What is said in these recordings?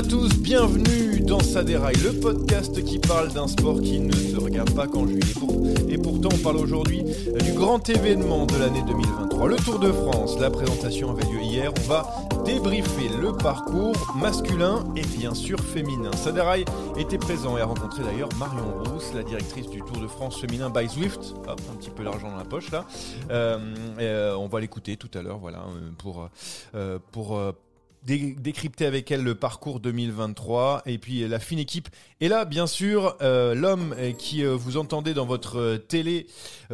À tous, bienvenue dans Ça déraille, le podcast qui parle d'un sport qui ne se regarde pas qu'en juillet. Et pourtant, on parle aujourd'hui du grand événement de l'année 2023, le Tour de France. La présentation avait lieu hier. On va débriefer le parcours masculin et bien sûr féminin. Ça déraille était présent et a rencontré d'ailleurs Marion Rousse, la directrice du Tour de France féminin by Zwift. Hop, un petit peu d'argent dans la poche là. Euh, euh, on va l'écouter tout à l'heure, voilà, euh, pour, pour dé- décrypter avec elle le parcours 2023 et puis la fine équipe. Et là, bien sûr, euh, l'homme euh, qui euh, vous entendez dans votre télé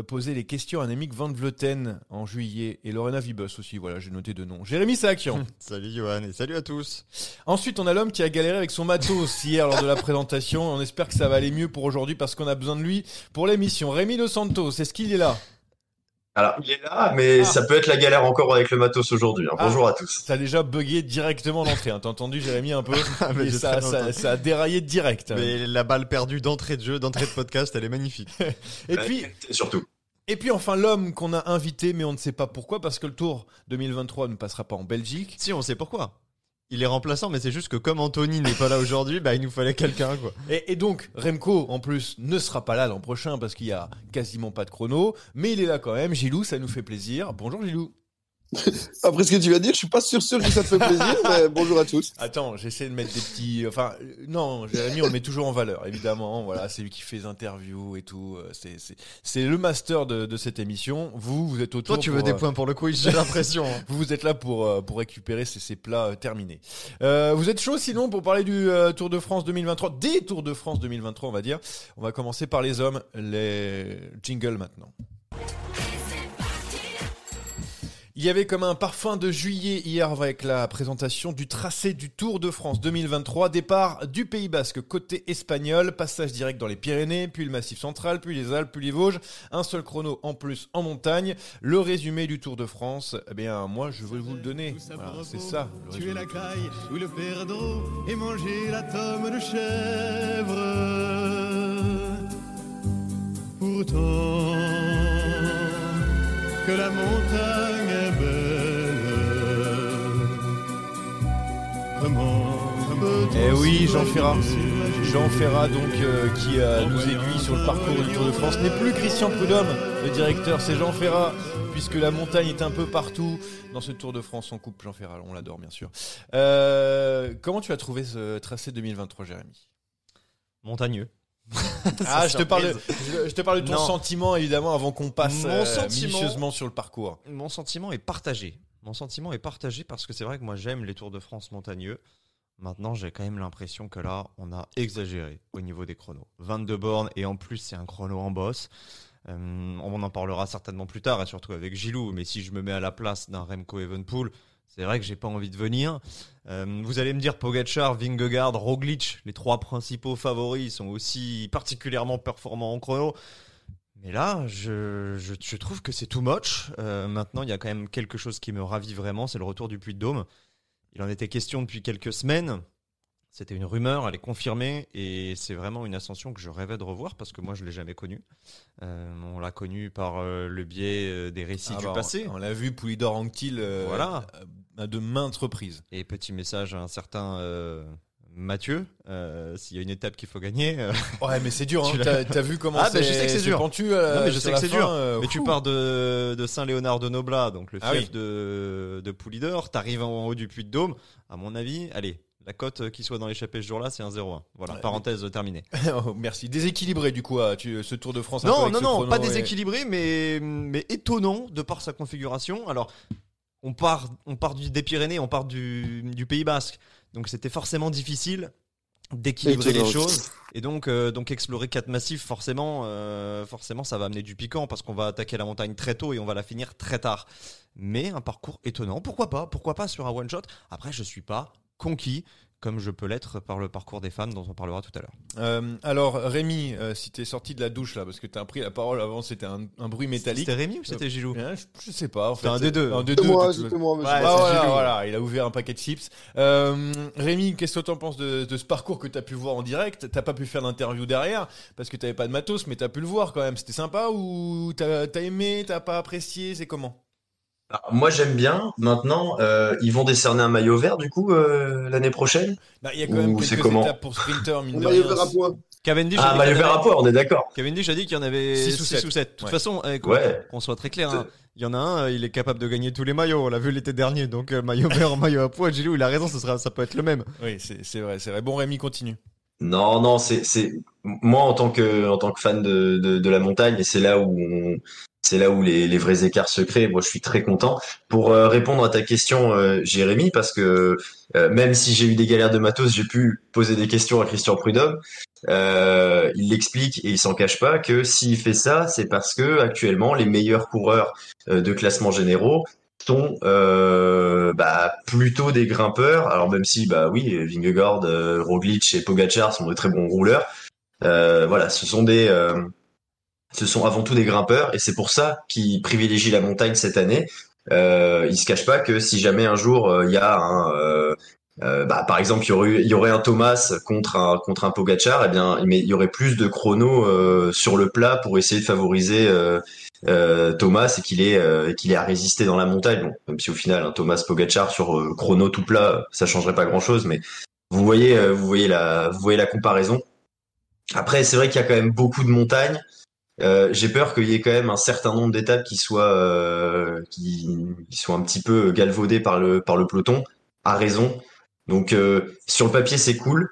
poser les questions à Annemiek van Vleuten en juillet et Lorena Vibus aussi. Voilà, j'ai noté deux noms. Jérémy Saakian. Salut Johan et salut à tous. Ensuite, on a l'homme qui a galéré avec son matos hier lors de la présentation. On espère que ça va aller mieux pour aujourd'hui parce qu'on a besoin de lui pour l'émission. Rémi Dos Santos, est-ce qu'il est là? Alors, il est là, mais Ah. ça peut être la galère encore avec le matos aujourd'hui. hein. Ah. Bonjour à tous. Ça a déjà bugué directement l'entrée. hein. T'as entendu, Jérémy, un peu Ah, mais ça, a déraillé direct. Mais la balle perdue d'entrée de jeu, d'entrée de podcast, elle est magnifique. Et puis, surtout. Et puis enfin l'homme qu'on a invité, mais on ne sait pas pourquoi, parce que le Tour 2023 ne passera pas en Belgique. Si, on sait pourquoi. Il est remplaçant, mais c'est juste que comme Anthony n'est pas là aujourd'hui, bah il nous fallait quelqu'un quoi. Et, et donc Remco, en plus, ne sera pas là l'an prochain parce qu'il y a quasiment pas de chrono, mais il est là quand même. Gilou, ça nous fait plaisir. Bonjour Gilou. Après ce que tu vas dire, je suis pas sûr, sûr que ça te fait plaisir, mais bonjour à tous. Attends, j'essaie de mettre des petits. Enfin, euh, non, Jérémy, on le met toujours en valeur, évidemment. Voilà, c'est lui qui fait les interviews et tout. Euh, C'est, c'est, c'est le master de, de cette émission. Vous, vous êtes autour. Toi, tu veux des euh, points pour le quiz, j'ai l'impression. hein. Vous, vous êtes là pour, pour récupérer ces, ces plats terminés. Euh, vous êtes chaud sinon pour parler du euh, Tour de France 2023, des Tours de France 2023 on va dire. On va commencer par les hommes, les jingles maintenant. Il y avait comme un parfum de juillet hier avec la présentation du tracé du Tour de France 2023. Départ du Pays Basque côté espagnol, passage direct dans les Pyrénées, puis le Massif central, puis les Alpes, puis les Vosges. Un seul chrono en plus en montagne. Le résumé du Tour de France, eh bien moi je vais vous le donner. Voilà, c'est ça. le Tuer la caille ou le perdreau et manger la tome de chèvre. Pourtant, que la montagne Eh oui, Jean Ferrat. Jean Ferrat, donc, euh, qui euh, nous aiguille sur le parcours du Tour de France, n'est plus Christian Prudhomme, le directeur, c'est Jean Ferrat, puisque la montagne est un peu partout dans ce Tour de France. On coupe Jean Ferrat, on l'adore bien sûr. Euh, comment tu as trouvé ce tracé 2023, Jérémy? Montagneux. Ah, je te, parle, je, je te parle de ton Non. sentiment, évidemment, avant qu'on passe Mon sentiment- minutieusement sur le parcours. Mon sentiment est partagé. Mon sentiment est partagé parce que c'est vrai que moi j'aime les Tours de France montagneux. Maintenant, j'ai quand même l'impression que là, on a exagéré au niveau des chronos. 22 bornes et en plus, c'est un chrono en boss. Euh, on en parlera certainement plus tard et surtout avec Gilou. Mais si je me mets à la place d'un Remco Evenpool, c'est vrai que j'ai pas envie de venir. Euh, vous allez me dire Pogacar, Vingegaard, Roglic, les trois principaux favoris sont aussi particulièrement performants en chrono. Mais là, je trouve que c'est too much. Euh, maintenant, il y a quand même quelque chose qui me ravit vraiment, c'est le retour du Puy de Dôme. Il en était question depuis quelques semaines. C'était une rumeur, elle est confirmée et c'est vraiment une ascension que je rêvais de revoir parce que moi je l'ai jamais connue. Euh, on l'a connue par euh, le biais euh, des récits Ah du bah, passé. On l'a vu, Poulidor Anctil, Voilà. de maintes reprises. Et petit message à un certain Mathieu, euh, s'il y a une étape qu'il faut gagner. euh, Ouais, mais c'est dur. Hein. T'as t'as vu comment Ah, bah, je sais que c'est dur. pentu, euh, Non, mais je sais que c'est fin, dur. Mais tu pars de, de Saint-Léonard de Noblat, donc le Ah fief oui. de, de Poulidor, t'arrives en haut du Puy de Dôme. À mon avis, allez, la cote qui soit dans l'échappée ce jour-là, c'est un 0-1. Voilà, Ouais, parenthèse terminée. Oh, merci. Déséquilibré du coup, tu, ce Tour de France. un peu Non, non, non, pas et- déséquilibré, mais, mais étonnant de par sa configuration. Alors, on part, on part du, des Pyrénées, on part du, du Pays Basque. Donc, c'était forcément difficile d'équilibrer les choses. Et donc, euh, donc explorer quatre massifs, forcément, euh, forcément, ça va amener du piquant parce qu'on va attaquer la montagne très tôt et on va la finir très tard. Mais un parcours étonnant. Pourquoi pas? Pourquoi pas sur un one shot? Après, je suis pas conquis comme je peux l'être par le parcours des femmes dont on parlera tout à l'heure. Euh, alors Rémi, euh, si t'es sorti de la douche là, parce que t'as pris la parole avant, c'était un, un bruit métallique. C'était Rémi ou c'était Gilou Hein, je, je sais pas. En fait, C'était un des deux. Un des C'était deux, moi, de moi, monsieur. Ah, voilà, Gilou. voilà, il a ouvert un paquet de chips. Euh, Rémi, qu'est-ce que t'en penses de, de ce parcours que t'as pu voir en direct? T'as pas pu faire d'interview derrière parce que t'avais pas de matos, mais t'as pu le voir quand même. C'était sympa ou t'as as aimé, t'as pas apprécié C'est comment? Alors, moi, j'aime bien. Maintenant, euh, ils vont décerner un maillot vert, du coup, euh, l'année prochaine? Bah, Il y a quand même c'est quelques comment? étapes pour sprinter, mine de maillot vert à poids. Cavendish, Ah, maillot vert à poids, on est d'accord. Cavendish a dit qu'il y en avait Six 6 ou ou sept. 7. De toute Ouais. façon, eh, qu'on Ouais. qu'on soit très clair, hein, il y en a un, euh, il est capable de gagner tous les maillots. On l'a vu l'été dernier. Donc, euh, maillot vert, maillot à poids, Gilou, il a raison, ça, sera, ça peut être le même. Oui, c'est vrai, c'est vrai. Bon, Rémi, continue. Non, non, c'est, moi, en tant que, en tant que fan de, de, la montagne, et c'est là où c'est là où les, les vrais écarts se créent. Moi, je suis très content. Pour euh, répondre à ta question, euh, Jérémy, parce que euh, même si j'ai eu des galères de matos, j'ai pu poser des questions à Christian Prudhomme. Euh, il l'explique et il s'en cache pas que s'il fait ça, c'est parce que actuellement les meilleurs coureurs de classement généraux sont euh, bah, plutôt des grimpeurs. Alors même si bah oui, Vingegaard, euh, Roglic et Pogacar sont de très bons rouleurs. Euh, voilà, ce sont des euh, ce sont avant tout des grimpeurs et c'est pour ça qu'ils privilégient la montagne cette année. Euh, ils se cachent pas que si jamais un jour euh, il y a un euh, bah, par exemple, il y aurait, y aurait un Thomas contre un contre un Pogacar, eh bien, mais il y aurait plus de chronos euh, sur le plat pour essayer de favoriser euh, Thomas et qu'il est euh, qu'il est à résister dans la montagne. Même si au final, un Thomas Pogacar sur euh, chrono tout plat, ça changerait pas grand chose, mais vous voyez, vous voyez la, vous voyez la comparaison. Après, c'est vrai qu'il y a quand même beaucoup de montagnes. J'ai peur qu'il y ait quand même un certain nombre d'étapes qui soient qui, soient un petit peu galvaudées par le par le peloton, à raison. Donc sur le papier c'est cool.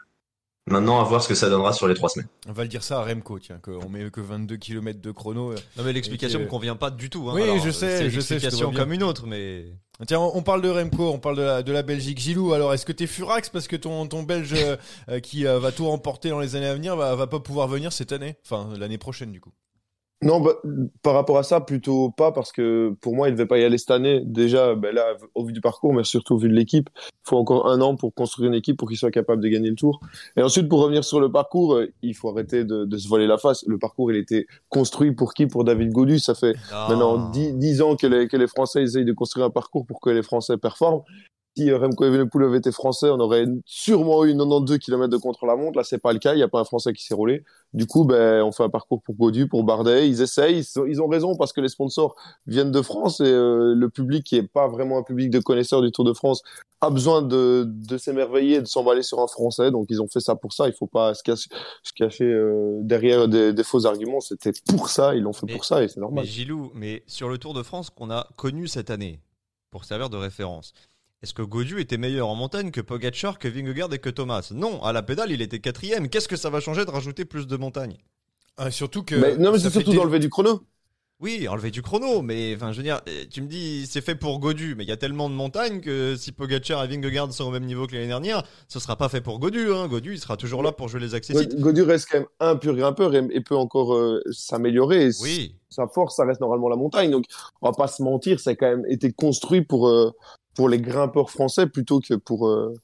Maintenant à voir ce que ça donnera sur les trois semaines. On va le dire ça à Remco, tiens, qu'on met que 22 km de chrono. euh. Non, mais l'explication que- me convient pas du tout. hein. Oui, Alors, je sais, c'est une je sais, je te explication vois bien. comme une autre, mais. Tiens, on parle de Remco, on parle de la, de la Belgique. Gilou, alors est-ce que t'es furax parce que ton, ton Belge euh, euh, qui euh, va tout remporter dans les années à venir va, va pas pouvoir venir cette année? Enfin, l'année prochaine du coup. Non, bah, par rapport à ça, plutôt pas, parce que pour moi, il ne devait pas y aller cette année. Déjà, ben là, au vu du parcours, mais surtout au vu de l'équipe, il faut encore un an pour construire une équipe pour qu'il soit capable de gagner le tour. Et ensuite, pour revenir sur le parcours, euh, il faut arrêter de, de se voiler la face. Le parcours, il était construit pour qui? Pour David Godu. Ça fait Ah. maintenant dix dix ans que les, que les Français essayent de construire un parcours pour que les Français performent. Si euh, Remco Evenepoel avait été français, on aurait sûrement eu 92 km de contre-la-montre. Là, c'est pas le cas. Il n'y a pas un Français qui s'est roulé. Du coup, ben, on fait un parcours pour Godu, pour Bardet. Ils essayent. Ils ont, ils ont raison parce que les sponsors viennent de France et euh, le public qui est pas vraiment un public de connaisseurs du Tour de France a besoin de, de s'émerveiller et de s'emballer sur un Français. Donc, ils ont fait ça pour ça. Il faut pas se cacher, se cacher euh, derrière des, des faux arguments. C'était pour ça. Ils l'ont fait Mais- pour ça et c'est Mais normal. Gilou, mais sur le Tour de France qu'on a connu cette année, pour servir de référence, est-ce que Godu était meilleur en montagne que Pogacar, que Vingegaard et que Thomas? Non, à la pédale, il était quatrième. Qu'est-ce que ça va changer de rajouter plus de montagnes Ah, surtout que. Mais, non, mais c'est fait surtout d'enlever du chrono. Oui, enlever du chrono, mais enfin, je veux dire, eh, tu me dis, c'est fait pour Godu, mais il y a tellement de montagnes que si Pogacar et Vingegaard sont au même niveau que l'année dernière, ce sera pas fait pour Godu. Hein. Godu, il sera toujours là pour jouer les accessites. Godu reste quand même un pur grimpeur et, et peut encore euh, s'améliorer. Oui. Sa force, ça reste normalement la montagne. Donc, on va pas se mentir, ça a quand même été construit pour, euh, pour les grimpeurs français plutôt que pour, euh,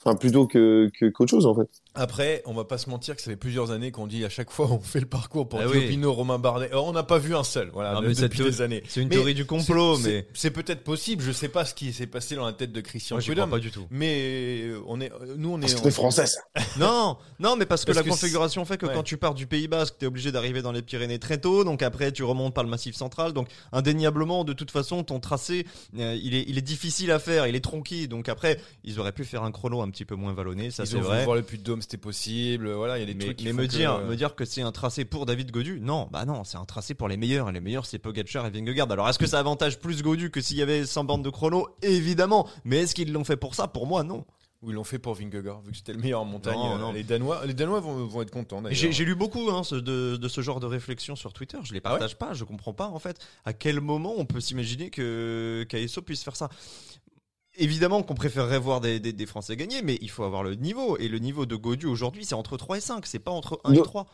enfin, plutôt que, qu'autre chose, en fait. Après, on va pas se mentir que ça fait plusieurs années qu'on dit à chaque fois on fait le parcours pour Ah oui. Romain Bardet. Alors, on n'a pas vu un seul, voilà, Non, mais depuis des années. C'est une Mais théorie du complot, c'est- mais c'est peut-être possible. Je sais pas ce qui s'est passé dans la tête de Christian moi, j'y crois Prudhomme. pas du tout. Mais euh, on est, euh, nous, on est. Parce que on- c'est français, ça. Non, non, mais parce que Parce la que configuration fait que ouais. quand tu pars du Pays Basque, t'es obligé d'arriver dans les Pyrénées très tôt, donc après tu remontes par le Massif Central, donc indéniablement, de toute façon, ton tracé, euh, il est, il est difficile à faire, il est tronqué, donc après, ils auraient pu faire un chrono un petit peu moins vallonné, ça Ils c'est ont voulu vrai. voir le puits de Dôme, c'était possible. Voilà, il y a des Mais, trucs. mais me que, dire, euh, me dire que c'est un tracé pour David Godu, non, bah non, c'est un tracé pour les meilleurs, et les meilleurs c'est Pogacar et Vingegaard. Alors est-ce que ça avantage plus Godu que s'il y avait 100 bandes de chrono? Évidemment, mais est-ce qu'ils l'ont fait pour ça? Pour moi, non. Ou ils l'ont fait pour Vingegaard, vu que c'était le meilleur en montagne. Non, euh, non. Les Danois, les Danois vont, vont être contents. d'ailleurs. J'ai lu beaucoup hein, ce- de, de ce genre de réflexion sur Twitter. Je les Ah ouais partage pas. Je comprends pas en fait à quel moment on peut s'imaginer que qu'ASO puisse faire ça. Évidemment qu'on préférerait voir des, des, des Français gagner, mais il faut avoir le niveau. Et le niveau de Godu aujourd'hui, c'est entre 3 et 5. C'est pas entre 1 et Non. 3.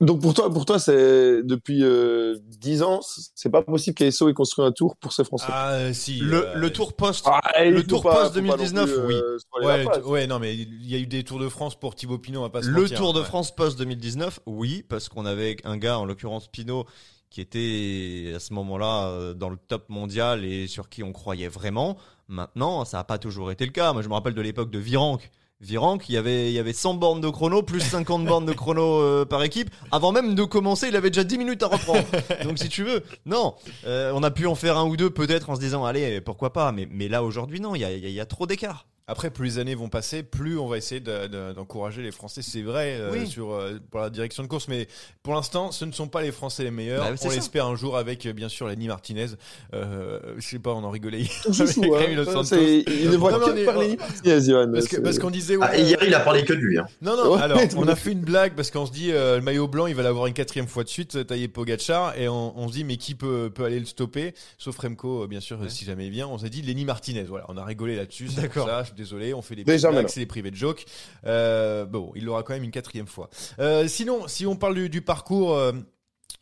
Donc pour toi, pour toi, c'est depuis euh, 10 ans, c'est pas possible qu'ASO ait construit un tour pour ces Français. Ah, euh, si. Le, euh, le tour post. Ah, il le tour pas- post faut pas non 2019, plus, oui. euh, la Ouais, non, mais il y a eu des Tours de France pour Thibaut Pinot, on va pas se Le mentir, Tour de ouais. France post 2019, oui, parce qu'on avait un gars, en l'occurrence Pinot, qui était à ce moment-là euh, dans le top mondial et sur qui on croyait vraiment. Maintenant, ça n'a pas toujours été le cas. Moi, je me rappelle de l'époque de Virenque. Virenque, il y avait, il y avait 100 bornes de chrono, plus 50 bornes de chrono euh, par équipe. Avant même de commencer, il avait déjà 10 minutes à reprendre. Donc, si tu veux, non. Euh, on a pu en faire un ou deux peut-être en se disant, allez, pourquoi pas. Mais, mais là, aujourd'hui, non, il y a, y y a trop d'écart. Après, plus les années vont passer, plus on va essayer de- de- d'encourager les Français. C'est vrai euh, Oui. sur euh, pour la direction de course, mais pour l'instant, ce ne sont pas les Français les meilleurs. Bah, on l'espère un jour avec euh, bien sûr Lenny Martinez. Euh, je sais pas, on en rigolait. avec hein. Il ne voit Non, que mais- par les Martinez, Johan. Parce qu'on disait. Ah, ouais, et hier, il a parlé que de lui. Hein. Non, non, Ouais, alors, on a fait une blague parce qu'on se dit, euh, le maillot blanc, il va l'avoir une quatrième fois de suite, taillé Pogachar, et on, on se dit, mais qui peut, peut aller le stopper? Sauf Remco, bien sûr, si jamais il vient. On s'est dit, Lenny Martinez. Voilà, on a rigolé là-dessus. c'est D'accord. Désolé, on fait des blagues, c'est des privés de joke. Euh, bon, il l'aura quand même une quatrième fois. Euh, sinon, si on parle du, du parcours,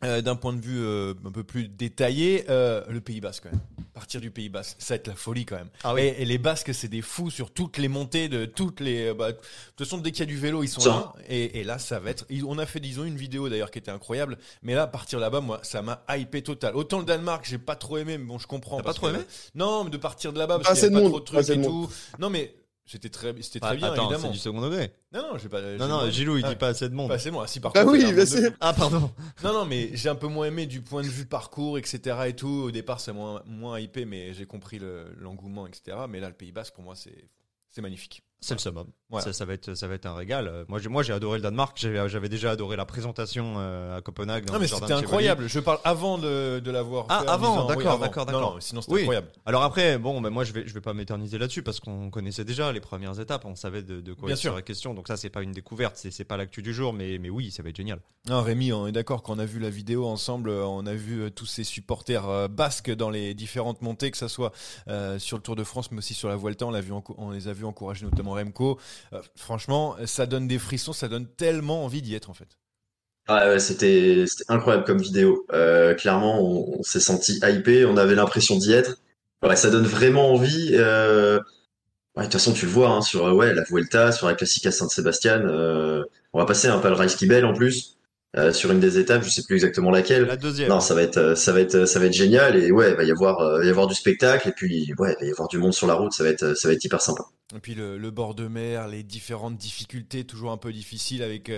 euh, d'un point de vue euh, un peu plus détaillé, euh, le Pays Basque quand même. Partir du Pays Basque, ça va être la folie quand même. Ah oui. et, et les Basques, c'est des fous sur toutes les montées de toutes les. euh, bah, de toute façon, dès qu'il y a du vélo, ils sont Ça. là. Et, et là, ça va être. On a fait, disons, une vidéo d'ailleurs qui était incroyable. Mais là, partir là-bas, moi, ça m'a hypé total. Autant le Danemark, j'ai pas trop aimé, mais bon, je comprends. T'as pas trop que- aimé? Non, mais de partir de là-bas parce qu'il y de pas monde, trop de trucs et tout. Non, mais c'était très, c'était très Ah, bien, Attends, c'est évidemment. du second degré. Non, non, j'ai pas. j'ai Non, non, moins- Gilou, il Ah, dit pas assez de monde. Pas assez moi. Si par Ah contre, oui, monde de fou. Ah, pardon. Non, non, mais j'ai un peu moins aimé du point de vue parcours, etc. et tout. Au départ, c'est moins, moins hypé, mais j'ai compris le- l'engouement, etc. Mais là, le Pays Basque, pour moi, c'est c'est magnifique. C'est le summum. Ça, ça va être, ça va être un régal. Euh, Moi, j'ai, moi, j'ai adoré le Danemark. J'avais, j'avais déjà adoré la présentation euh, à Copenhague. Dans Non, mais c'était incroyable. Je parle avant de, de l'avoir Ah, avant, d'accord, d'accord, d'accord. non, sinon c'était Oui. incroyable. Alors après, bon, moi, je vais, je vais pas m'éterniser là-dessus parce qu'on connaissait déjà les premières étapes. On savait de, de quoi Bien il sûr. serait question. Donc ça, c'est pas une découverte. C'est, c'est pas l'actu du jour, mais, mais oui, ça va être génial. Non, Rémi, on est d'accord quand on a vu la vidéo ensemble, euh, on a vu euh, tous ces supporters euh, basques dans les différentes montées, que ça soit euh, sur le Tour de France, mais aussi sur la Vuelta. On, l'a vu on les a vus encourager notamment Remco. Euh, franchement, ça donne des frissons, ça donne tellement envie d'y être en fait. Ah ouais, c'était incroyable comme vidéo. Euh, clairement, on, s'est senti hypé, on avait l'impression d'y être. Ouais, ça donne vraiment envie. Euh... De toute façon, tu le vois hein, sur ouais, la Vuelta, sur la Classica San-Sebastian. Euh... On va passer un peu le Reiskibel en plus euh, sur une des étapes, je sais plus exactement laquelle. La deuxième. Non, ça va être, euh, ça va être, ça va être génial et ouais, il va y avoir, euh, il va y avoir du spectacle et puis ouais, il va y avoir du monde sur la route, ça va être, ça va être hyper sympa. Et puis le, le bord de mer, les différentes difficultés, toujours un peu difficiles avec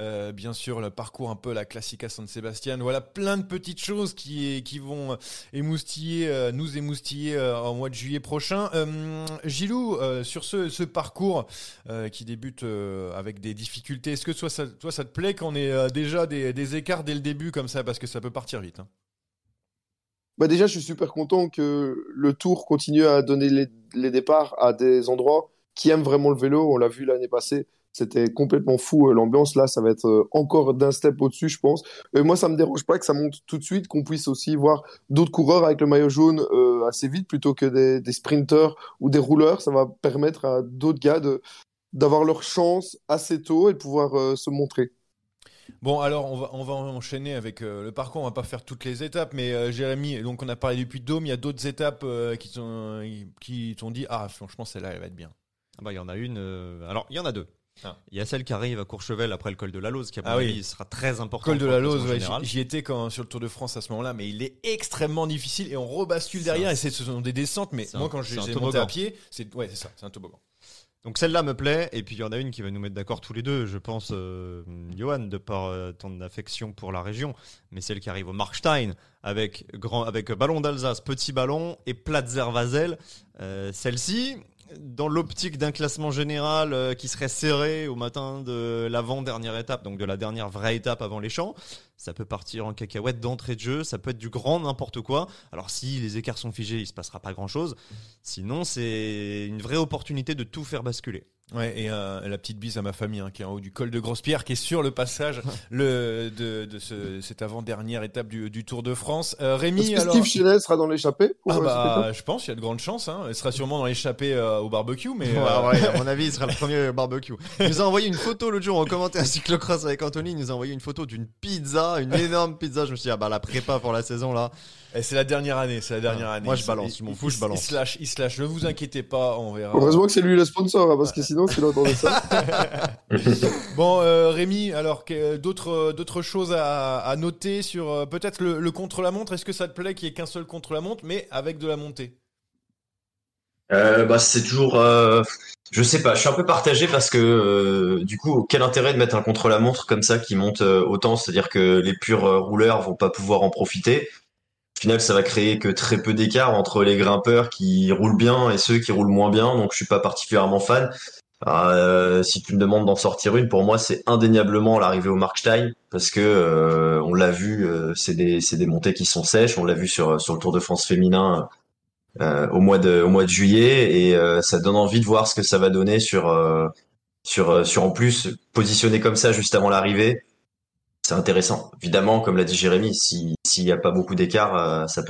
euh, bien sûr le parcours un peu la Classica San Sebastian. Voilà plein de petites choses qui, qui vont émoustiller, nous émoustiller en mois de juillet prochain. Gilou, sur ce, ce parcours qui débute avec des difficultés, est-ce que toi ça, toi ça te plaît qu'on ait euh, déjà des, écarts dès le début comme ça parce que ça peut partir vite. hein. Bah déjà, je suis super content que le Tour continue à donner les, départs à des endroits qui aiment vraiment le vélo. On l'a vu l'année passée. c'était complètement fou euh, l'ambiance. Là, ça va être euh, encore d'un step au-dessus, je pense. Et moi, ça me dérange pas que ça monte tout de suite, qu'on puisse aussi voir d'autres coureurs avec le maillot jaune euh, assez vite plutôt que des, des sprinters ou des rouleurs. Ça va permettre à d'autres gars d'avoir leur chance assez tôt et de pouvoir euh, se montrer. Bon, alors on va, on va enchaîner avec euh, le parcours. On va pas faire toutes les étapes, mais euh, Jérémy, donc on a parlé du Puy de Dôme. Il y a d'autres étapes euh, qui t'ont qui t'ont dit ah franchement celle-là elle va être bien. Ah bah, il y en a une. Alors, il y en a deux. Ah. Il y a celle qui arrive à Courchevel après le col de la Lose, qui à mon Ah oui. avis sera très important. Col de la Lose, ouais, j'y étais quand sur le Tour de France à ce moment-là, mais il est extrêmement difficile et on rebascule derrière un- et c'est- ce sont des descentes. Mais moi un- quand j'ai monté à pied, c'est ouais c'est ça, c'est un toboggan. Donc celle-là me plaît, et puis il y en a une qui va nous mettre d'accord tous les deux, je pense, euh, Johan, de par euh, ton affection pour la région, mais celle qui arrive au Markstein, avec, grand, avec Ballon d'Alsace, Petit Ballon et Platzer Vasel. Euh, Celle-ci, dans l'optique d'un classement général euh, qui serait serré au matin de l'avant-dernière étape, donc de la dernière vraie étape avant les champs, ça peut partir en cacahuète d'entrée de jeu, ça peut être du grand n'importe quoi. Alors si les écarts sont figés, il se passera pas grand-chose. Sinon, c'est une vraie opportunité de tout faire basculer. Ouais, et euh, la petite bise à ma famille hein, qui est en haut du col de Grosse-Pierre, qui est sur le passage le, de, de ce, cette avant-dernière étape du, du Tour de France. Euh, Est-ce Rémi, que alors. Steve Chenel sera dans l'échappée Ah euh, bah, je pense, il y a de grandes chances. Hein. Elle sera sûrement dans l'échappée euh, au barbecue, mais Ouais, ouais, à mon avis, il sera le premier barbecue. Il nous a envoyé une photo l'autre jour, on commentait un cyclocross avec Anthony, il nous a envoyé une photo d'une pizza, une énorme pizza. Je me suis dit, ah bah la prépa pour la saison là. Eh, c'est la dernière année, c'est la dernière Ah, année. moi, je balance, il- je m'en fous, je balance. Il se lâche, il se lâche. Ne vous inquiétez pas, on verra. Heureusement que c'est lui le sponsor, hein, parce que sinon, s'il entendait ça. Bon, euh, Rémi, alors que- d'autres d'autres choses à, à noter sur euh, peut-être le, le contre-la-montre? Est-ce que ça te plaît qu'il y ait qu'un seul contre-la-montre, mais avec de la montée? Euh, bah, c'est toujours, euh, je sais pas, je suis un peu partagé parce que euh, du coup, quel intérêt de mettre un contre-la-montre comme ça qui monte euh, autant, c'est-à-dire que les purs euh, rouleurs vont pas pouvoir en profiter. Final, ça va créer que très peu d'écart entre les grimpeurs qui roulent bien et ceux qui roulent moins bien, donc je suis pas particulièrement fan. Euh, si tu me demandes d'en sortir une, pour moi, c'est indéniablement l'arrivée au Markstein parce que euh, on l'a vu, euh, c'est des c'est des montées qui sont sèches. On l'a vu sur sur le Tour de France féminin au mois de au mois de juillet et ça donne envie de voir ce que ça va donner sur sur sur en plus positionné comme ça juste avant l'arrivée. C'est intéressant. Évidemment, comme l'a dit Jérémy, si s'il y a pas beaucoup d'écart, euh, ça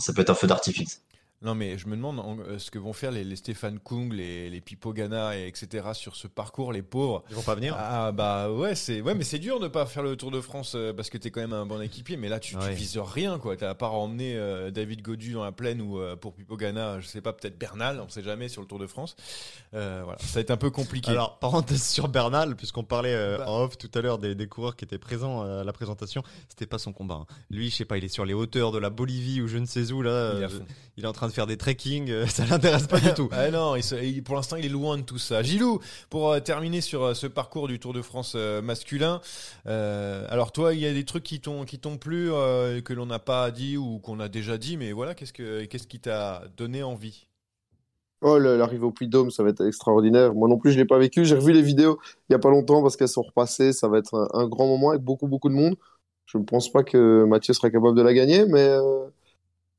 ça peut être un feu d'artifice. Non, mais je me demande en- euh, ce que vont faire les, les Stéphane Kung, les, les Pipo Gana, et etc. sur ce parcours, les pauvres. Ils vont pas venir. Ah bah ouais, c'est ouais, mais c'est dur de pas faire le Tour de France euh, parce que t'es quand même un bon équipier. Mais là, tu, tu Ouais. vises rien quoi. T'as à part emmener euh, David Godu dans la plaine ou euh, pour Pipo Gana, je sais pas, peut-être Bernal, on sait jamais sur le Tour de France. Voilà, ça va être un peu compliqué. Alors, parenthèse sur Bernal, puisqu'on parlait Bah. en off tout à l'heure des, des coureurs qui étaient présents à la présentation, c'était pas son combat. hein. Lui, je sais pas, il est sur les hauteurs de la Bolivie ou je ne sais où là. Il est il en train de faire des trekking, euh, ça l'intéresse pas du tout. Ah non, il se- il- pour l'instant, il est loin de tout ça. Gilou, pour euh, terminer sur euh, ce parcours du Tour de France masculin, euh, alors toi, il y a des trucs qui t'ont qui t'ont plu euh, que l'on n'a pas dit ou qu'on a déjà dit, mais voilà, qu'est-ce que qu'est-ce qui t'a donné envie? Oh, l'arrivée au Puy Dôme, ça va être extraordinaire. Moi non plus, je l'ai pas vécu. J'ai revu les vidéos il y a pas longtemps parce qu'elles sont repassées. Ça va être un, un grand moment avec beaucoup, beaucoup de monde. Je ne pense pas que Mathieu sera capable de la gagner, mais, euh,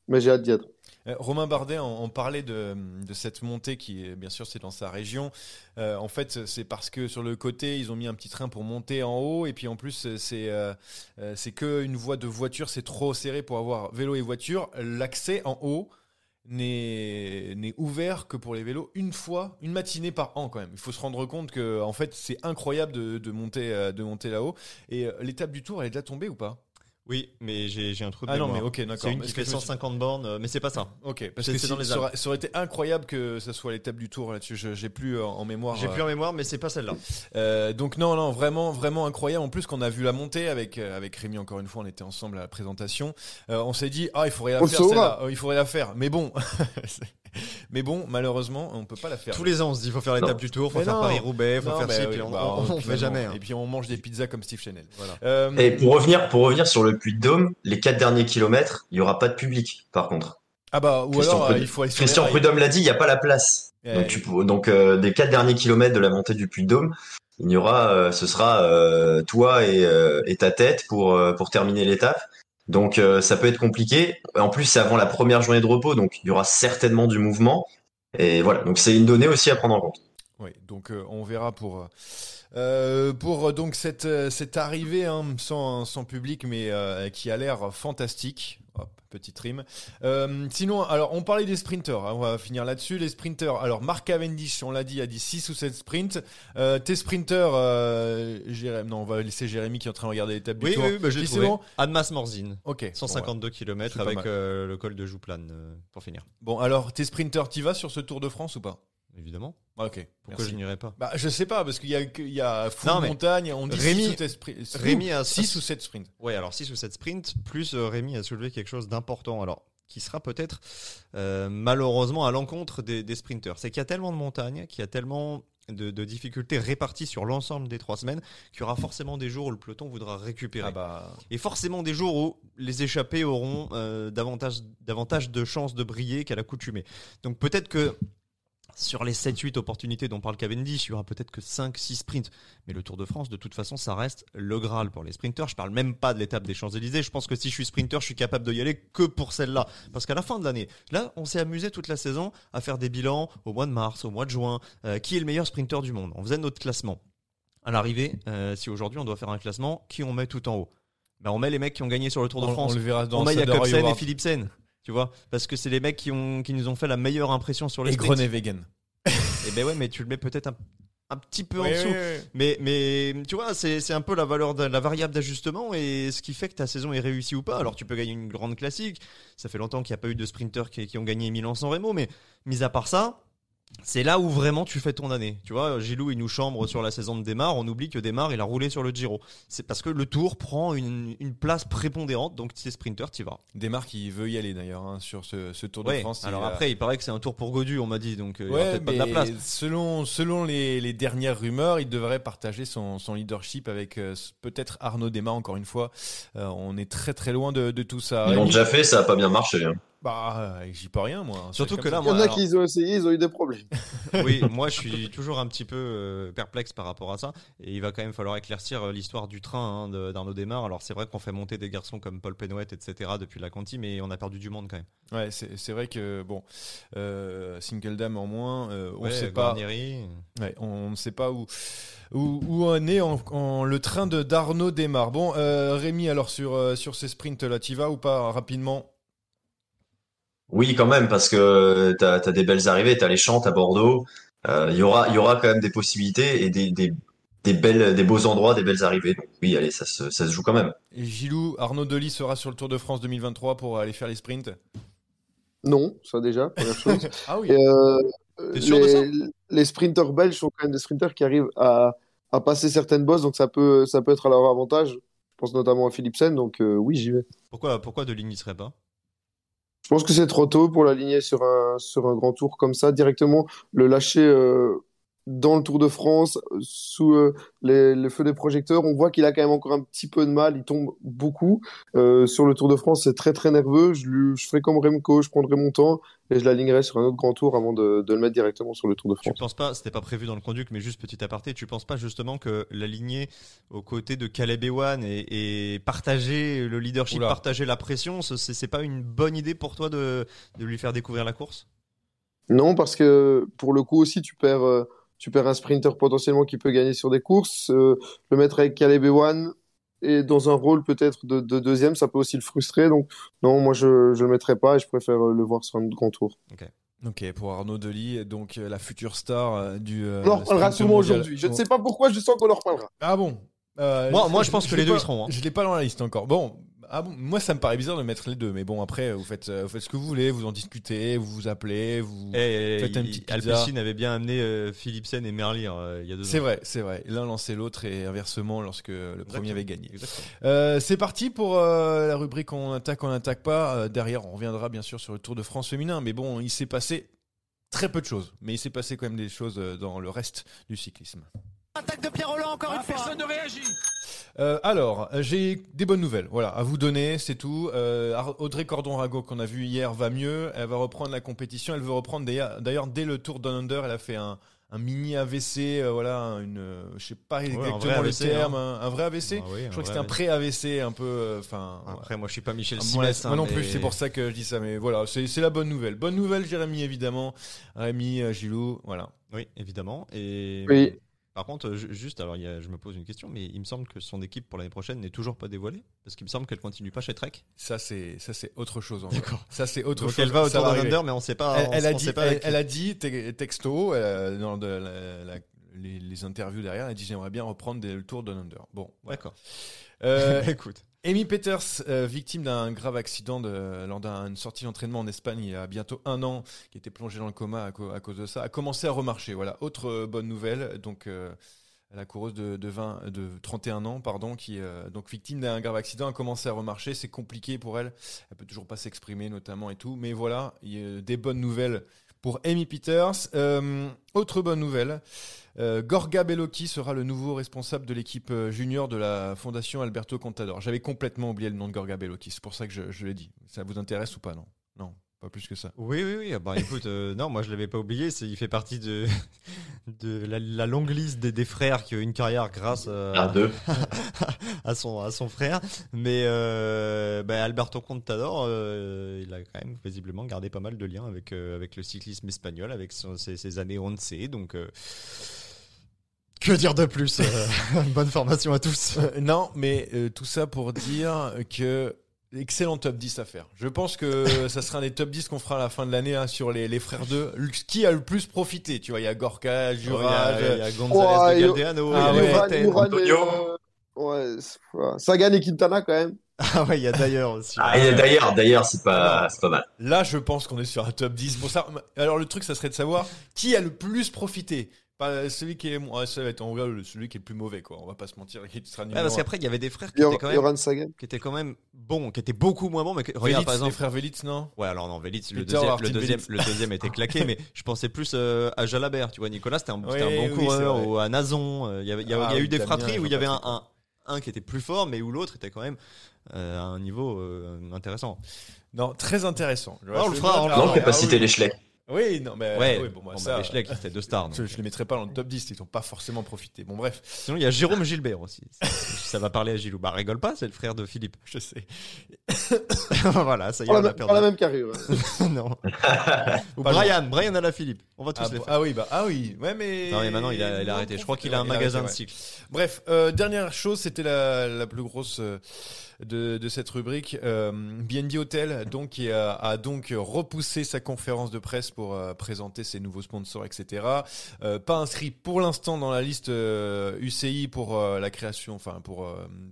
mais j'ai hâte d'y être. Euh, Romain Bardet, on parlait de, cette montée qui, bien sûr, c'est dans sa région. Euh, en fait, c'est parce que sur le côté, ils ont mis un petit train pour monter en haut, et puis en plus, c'est euh, euh, que une voie de voiture, c'est trop serré pour avoir vélo et voiture. L'accès en haut n'est ouvert que pour les vélos une fois, une matinée par an quand même. Il faut se rendre compte que, en fait, c'est incroyable de, monter, là-haut. Et l'étape du tour, elle est déjà tombée ou pas? Oui, mais j'ai j'ai un trou de Ah non, mémoire. mais ok, d'accord. C'est une qui fait je me suis- 150 bornes, euh, mais c'est pas ça. Ok, parce C'est- que c'est dans les ça, aurait, ça aurait été incroyable que ça soit l'étape du tour là-dessus. Je- J'ai plus euh, en mémoire. J'ai euh, plus en mémoire, mais c'est pas celle-là. euh, donc non, non, vraiment, vraiment incroyable. En plus, qu'on a vu la montée avec avec Rémi encore une fois, on était ensemble à la présentation. Euh, on s'est dit ah il faudrait la On faire celle-là. Euh, il faudrait la faire. Mais bon, mais bon, malheureusement, on peut pas la faire. Tous les ans, on se dit, faut faire l'étape du tour, faut Mais faire. Paris-Roubaix, faut Non, faire ci, oui, puis on, bah, on- on fait finalement. jamais. hein. Et puis on mange des pizzas comme Steve Chanel. Voilà. Euh, Et pour revenir pour revenir sur le Puy de Dôme, les quatre derniers kilomètres, il y aura pas de public par contre. ah bah ou Christian, alors euh, Prud- il faut aller sur Christian. Prudhomme l'a dit, il n'y a pas la place. Donc, tu peux- donc euh, des quatre derniers kilomètres de la montée du Puy de Dôme, il y aura, euh, ce sera euh, toi et, euh, et ta tête pour euh, pour terminer l'étape. Donc euh, ça peut être compliqué. En plus, c'est avant la première journée de repos, donc il y aura certainement du mouvement. Et voilà, donc c'est une donnée aussi à prendre en compte. Oui, donc euh, on verra pour euh, pour donc cette cette arrivée hein, sans sans public mais qui a l'air fantastique. Hop, petite rime. Euh, sinon, alors on parlait des sprinters. hein, on va finir là-dessus. Les sprinters. Alors Mark Cavendish, on l'a dit, a dit 6 ou 7 sprints. Euh, tes sprinters, euh, Jérémy, non, on va laisser Jérémy qui est en train de regarder l'étape du Oui, tour. oui, bah, j'ai trouvé. bon Admas Morzine. Ok. 152 km avec euh, le col de Jouplane euh, pour finir. Bon, alors tes sprinters, t'y vas sur ce Tour de France ou pas? Évidemment. Ah, Ok. Pourquoi merci. je n'irais pas? Bah, je sais pas, parce qu'il y a, il y a full Non, mais montagne, on dit Rémi- 6 ou 7 sprints. Rémi a- 6 ou 7 sprints. Ouais, alors 6 ou 7 sprints, plus euh, Rémi a soulevé quelque chose d'important. Alors, qui sera peut-être euh, malheureusement à l'encontre des, des sprinters. C'est qu'il y a tellement de montagnes, qu'il y a tellement de, de difficultés réparties sur l'ensemble des trois semaines, qu'il y aura forcément des jours où le peloton voudra récupérer. Ah bah. Et forcément des jours où les échappés auront euh, davantage, davantage de chances de briller qu'à l'accoutumée. Donc peut-être que sur les 7-8 opportunités dont parle Cavendish, il y aura peut-être que 5-6 sprints. Mais le Tour de France, de toute façon, ça reste le Graal pour les sprinters. Je parle même pas de l'étape des Champs-Élysées. Je pense que si je suis sprinter, je suis capable de y aller que pour celle-là. Parce qu'à la fin de l'année, là, on s'est amusé toute la saison à faire des bilans au mois de mars, au mois de juin. Euh, qui est le meilleur sprinter du monde On faisait notre classement. À l'arrivée, euh, si aujourd'hui on doit faire un classement, qui on met tout en haut? Ben, On met les mecs qui ont gagné sur le Tour de On, France. on le verra dans On met Jacobsen et. Philipsen. Tu vois Parce que c'est les mecs qui, ont, qui nous ont fait la meilleure impression sur les Et sprints. Groenewegen. Et ben ouais, mais tu le mets peut-être un, un petit peu en dessous. oui, oui. Mais, mais tu vois, c'est c'est un peu la valeur de la variable d'ajustement et ce qui fait que ta saison est réussie ou pas. Alors tu peux gagner une grande classique. Ça fait longtemps qu'il n'y a pas eu de sprinters qui, qui ont gagné Milan-San Remo, mais mis à part ça, c'est là où vraiment tu fais ton année. Tu vois, Gilou, il nous chambre sur la saison de Démarre. On oublie que Démarre, il a roulé sur le Giro. C'est parce que le Tour prend une, une place prépondérante. Donc, si t'es sprinter, tu vas. Desmarques, il veut y aller d'ailleurs hein, sur ce, ce Tour de. France. Alors il après, il paraît que c'est un Tour pour Godu, on m'a dit. Donc, euh, il y aura Ouais, peut-être pas de la place. selon, selon les, les dernières rumeurs, il devrait partager son, son leadership avec euh, peut-être Arnaud Desmar, encore une fois. Euh, on est très très loin de, de tout ça. Ils l'ont déjà fait, ça a pas bien marché. hein. Bah, euh, j'y peux rien, moi. Surtout que là, Il y en moi, a alors- qui ont essayé, ils ont eu des problèmes. oui, moi je suis toujours un petit peu euh, perplexe par rapport à ça. Et il va quand même falloir éclaircir euh, l'histoire du train hein, d'Arnaud Desmar. Alors c'est vrai qu'on fait monter des garçons comme Paul Penouet, etc. depuis la Conti, mais on a perdu du monde quand même. Ouais, c'est vrai que, bon, euh, Single Dame en moins, euh, on Ouais, sait pas. Ouais, on ne sait pas où, où, où en est en, en- le train de d'Arnaud Desmar. Bon, euh, Rémi, alors sur, euh, sur ces sprints-là, tu vas ou pas rapidement? Oui, quand même, parce que t'as as des belles arrivées, t'as les Chantes à Bordeaux. Euh, Il y aura, il y aura quand même des possibilités et des, des, des belles, des beaux endroits, des belles arrivées. Donc oui, allez, ça se, ça se joue quand même. Et Gilou, Arnaud Delis sera sur le Tour de France 2023 pour aller faire les sprints? Non, ça déjà, première chose. Ah oui. Euh, de ça? les, sprinters belges sont quand même des sprinters qui arrivent à, à passer certaines bosses, donc ça peut, ça peut être à leur avantage. Je pense notamment à Philipsen, donc euh, oui, j'y vais. Pourquoi, pourquoi de ligne n'y serait pas? Je pense que c'est trop tôt pour l'aligner sur un, sur un grand tour comme ça, directement le lâcher euh, dans le Tour de France, euh, sous euh, les, les feux des projecteurs. On voit qu'il a quand même encore un petit peu de mal, il tombe beaucoup. Euh, sur le Tour de France, c'est très très nerveux. Je, lui, je ferai comme Remco, je prendrai mon temps et je l'alignerai sur un autre grand tour avant de, de le mettre directement sur le Tour de Tu France. penses pas, c'était pas prévu dans le conduct, mais juste petit aparté, tu penses pas justement que l'aligner aux côtés de Caleb Ewan et, et partager le leadership, Oula. partager la pression, ce- c'est c'est pas une bonne idée pour toi de, de lui faire découvrir la course? Non, parce que pour le coup aussi, tu perds, euh, tu perds un sprinter potentiellement qui peut gagner sur des courses. Euh, le mettre avec Caleb Ewan et dans un rôle peut-être de, de deuxième, ça peut aussi le frustrer. Donc non, moi je ne le mettrai pas et je préfère euh, le voir sur un grand tour. Ok, pour Arnaud Delis, donc euh, la future star euh, du. euh, On en reparlera sûrement aujourd'hui. Je ne sais pas pourquoi, je sens qu'on en reparlera. Ah bon Euh, Moi- moi, je pense que les deux, pas- ils seront, hein. Je l'ai pas dans la liste encore. Bon, ah bon, moi ça me paraît bizarre de mettre les deux, mais bon après vous faites, euh, vous faites ce que vous voulez, vous en discutez, vous vous appelez, vous. Et Faites un petit pizza. Alpecin avait bien amené euh, Philipsen et Merlier euh, il y a deux C'est ans. vrai, c'est vrai. L'un lançait l'autre et inversement lorsque le premier avait gagné. Euh, c'est parti pour euh, la rubrique on attaque, on n'attaque pas. Euh, derrière, on reviendra bien sûr sur le Tour de France féminin, mais bon, il s'est passé très peu de choses, mais il s'est passé quand même des choses dans le reste du cyclisme. Attaque de Pierre Roland encore une fois. Personne ne réagit. Euh, alors, j'ai des bonnes nouvelles. Voilà, à vous donner, c'est tout. Euh, Audrey Cordon-Rago qu'on a vu hier va mieux. Elle va reprendre la compétition. Elle veut reprendre d'ailleurs dès le Tour Down Under. Elle a fait un, un mini AVC, euh, voilà, une, euh, je sais pas exactement le AVC, terme, hein. un, un vrai AVC. Ah oui, je un crois que c'était un AVC. pré-AVC, un peu, euh, enfin. Après, moi, je suis pas Michel Ah, Simès. moi, hein, moi non mais- plus, c'est pour ça que je dis ça, mais voilà, c'est la bonne nouvelle. Bonne nouvelle, Jérémy, évidemment. Rémi, Gilou, voilà. Oui, évidemment. Et Oui. Par contre, ju- juste, alors, il y a- je me pose une question, mais il me semble que son équipe pour l'année prochaine n'est toujours pas dévoilée, parce qu'il me semble qu'elle continue pas chez Trek. Ça, c'est ça, c'est autre chose. en. D'accord. Ça, c'est autre Donc chose. elle va autour d'un under, mais on sait pas. Elle, on, elle a on dit, sait pas elle, a dit te- texto euh, dans de la- la- les, les interviews derrière, elle a dit j'aimerais bien reprendre des- le tour d'un under. Bon, voilà. D'accord. Euh, Écoute. Amy Peters, euh, victime d'un grave accident de- lors d'une sortie d'entraînement en Espagne il y a bientôt un an, qui était plongée dans le coma à, cause de ça, a commencé à remarcher. Voilà, autre euh, bonne nouvelle. Donc, euh, la coureuse de, de, 20, de 31 ans, pardon, qui donc victime d'un grave accident, a commencé à remarcher. C'est compliqué pour elle. Elle peut toujours pas s'exprimer, notamment et tout. Mais voilà, il y a des bonnes nouvelles pour Amy Peters. Euh, autre bonne nouvelle. euh, Gorga Bellocchi sera le nouveau responsable de l'équipe euh, junior de la fondation Alberto Contador. J'avais complètement oublié le nom de Gorga Bellocchi, c'est pour ça que je, je l'ai dit. Ça vous intéresse ou pas Non, non, pas plus que ça. Oui, oui, oui. Bah écoute, euh, non, moi je l'avais pas oublié. C'est, il fait partie de, de la, la longue liste des, des frères qui ont une carrière grâce euh, deux. à son à son frère. Mais euh, bah, Alberto Contador, euh, il a quand même visiblement gardé pas mal de liens avec euh, avec le cyclisme espagnol, avec son- ses, ses années once. Donc euh, que dire de plus euh, Bonne formation à tous. Euh, non, mais euh, tout ça pour dire que excellent top 10 à faire. Je pense que ça sera un des top 10 qu'on fera à la fin de l'année hein, sur les, les frères 2. Qui a le plus profité Tu vois, il y a Gorka, Il y Juraj. a, il y a González Ouais, de Galdeano, Ah il y a ouais. Euh. Sagan et Quintana quand même. Ah ouais, il y a d'ailleurs aussi. Ah, et d'ailleurs, d'ailleurs, c'est pas, c'est pas mal. Là, je pense qu'on est sur un top 10. Pour ça, alors le truc, ça serait de savoir qui a le plus profité. Pas celui qui est, ouais, ça va être en vrai le- celui qui est le plus mauvais, quoi. On va pas se mentir, qui sera Ouais, parce qu'après, il y avait des frères qui étaient quand même Yoran Sagan. qui était quand même bon, qui était beaucoup moins bon, mais que- regarde par les exemple. frères Velits, non? Ouais, alors non, Velits, le deuxième, Martin le deuxième, Velits. le deuxième était claqué, mais je pensais plus euh, à Jalabert. Tu vois, Nicolas, c'était un, bon oui, coureur, ou à Nazon. euh, Il y, avait- il y a, Ah il y a eu des fratries où il y avait un, Jean-Patrick. un, un qui était plus fort, mais où l'autre était quand même euh, à un niveau euh, intéressant. Non, très intéressant. On le fera. Non, on peut pas citer oui. les Schleck. Oui, non, mais ouais, oui, bon, bah, bon, ça, bah, les Schleck, c'était deux stars. je, je les mettrai pas dans le top 10, ils n'ont pas forcément profité. Bon, bref, Sinon, il y a Jérôme Gilbert aussi. Ça, ça va parler à Gilou. Bah, rigole pas, c'est le frère de Philippe. je sais. voilà, ça y est, on la, a pas la perdu. même carrure. non. Ou Pas Brian, Brian à la Philippe. On va tous Ah, les faire. ah oui, bah, ah oui, ouais, mais. Non, mais maintenant, il a, il a arrêté. Je crois qu'il a un magasin de arrêté, ouais. cycle. Bref, euh, dernière chose, c'était la, la plus grosse euh, de, de cette rubrique. Euh, BNB Hotel, donc, qui a, a donc repoussé sa conférence de presse pour euh, présenter ses nouveaux sponsors, etc. Euh, pas inscrit pour l'instant dans la liste UCI pour la création, enfin pour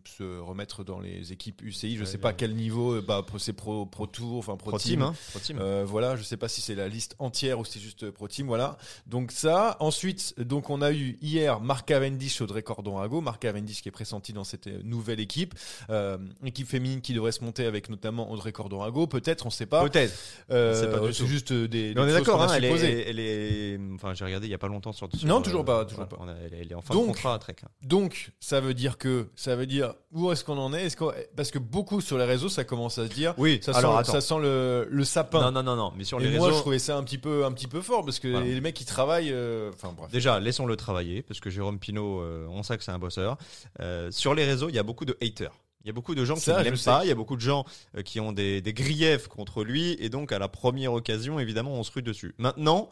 se remettre dans les équipes UCI. Je Ouais, sais bien. pas quel niveau, bah c'est pro pro tour, enfin pro, Pro team, hein. Pro team. euh, voilà, je sais pas si c'est la liste entière ou si c'est juste Pro Team, voilà. Donc ça, ensuite, donc on a eu hier Marc Cavendish, Audrey Cordon-Rago, Marc Cavendish qui est pressenti dans cette nouvelle équipe, euh, équipe féminine qui devrait se monter avec notamment Audrey Cordon-Rago, peut-être, on sait pas. Peut-être. Euh, c'est juste euh, des, Mais on des est d'accord, hein, elle, est, elle est. Enfin, j'ai regardé il y a pas longtemps sur. sur, Non, euh, toujours pas, toujours voilà, pas. a- elle, est en fin Donc- de contrat à Trek. hein. Donc, ça veut dire que, ça veut dire où est-ce qu'on en est, parce que beaucoup sur les réseaux, ça commence à se dire, Oui, ça alors sent, ça sent le, le sapin. Non, non, non, non. Mais sur Et les moi, je réseaux. trouvais ça un petit peu, un petit peu fort parce que Voilà. les mecs qui travaillent, euh, enfin bref. Déjà, laissons-le travailler, parce que Jérôme Pinault, euh, on sait que c'est un bosseur. Euh, sur les réseaux, il y a beaucoup de haters. Il y a beaucoup de gens qui ne l'aiment pas, il y a beaucoup de gens euh, qui ont des, des griefs contre lui, et donc à la première occasion, évidemment, on se rue dessus. Maintenant,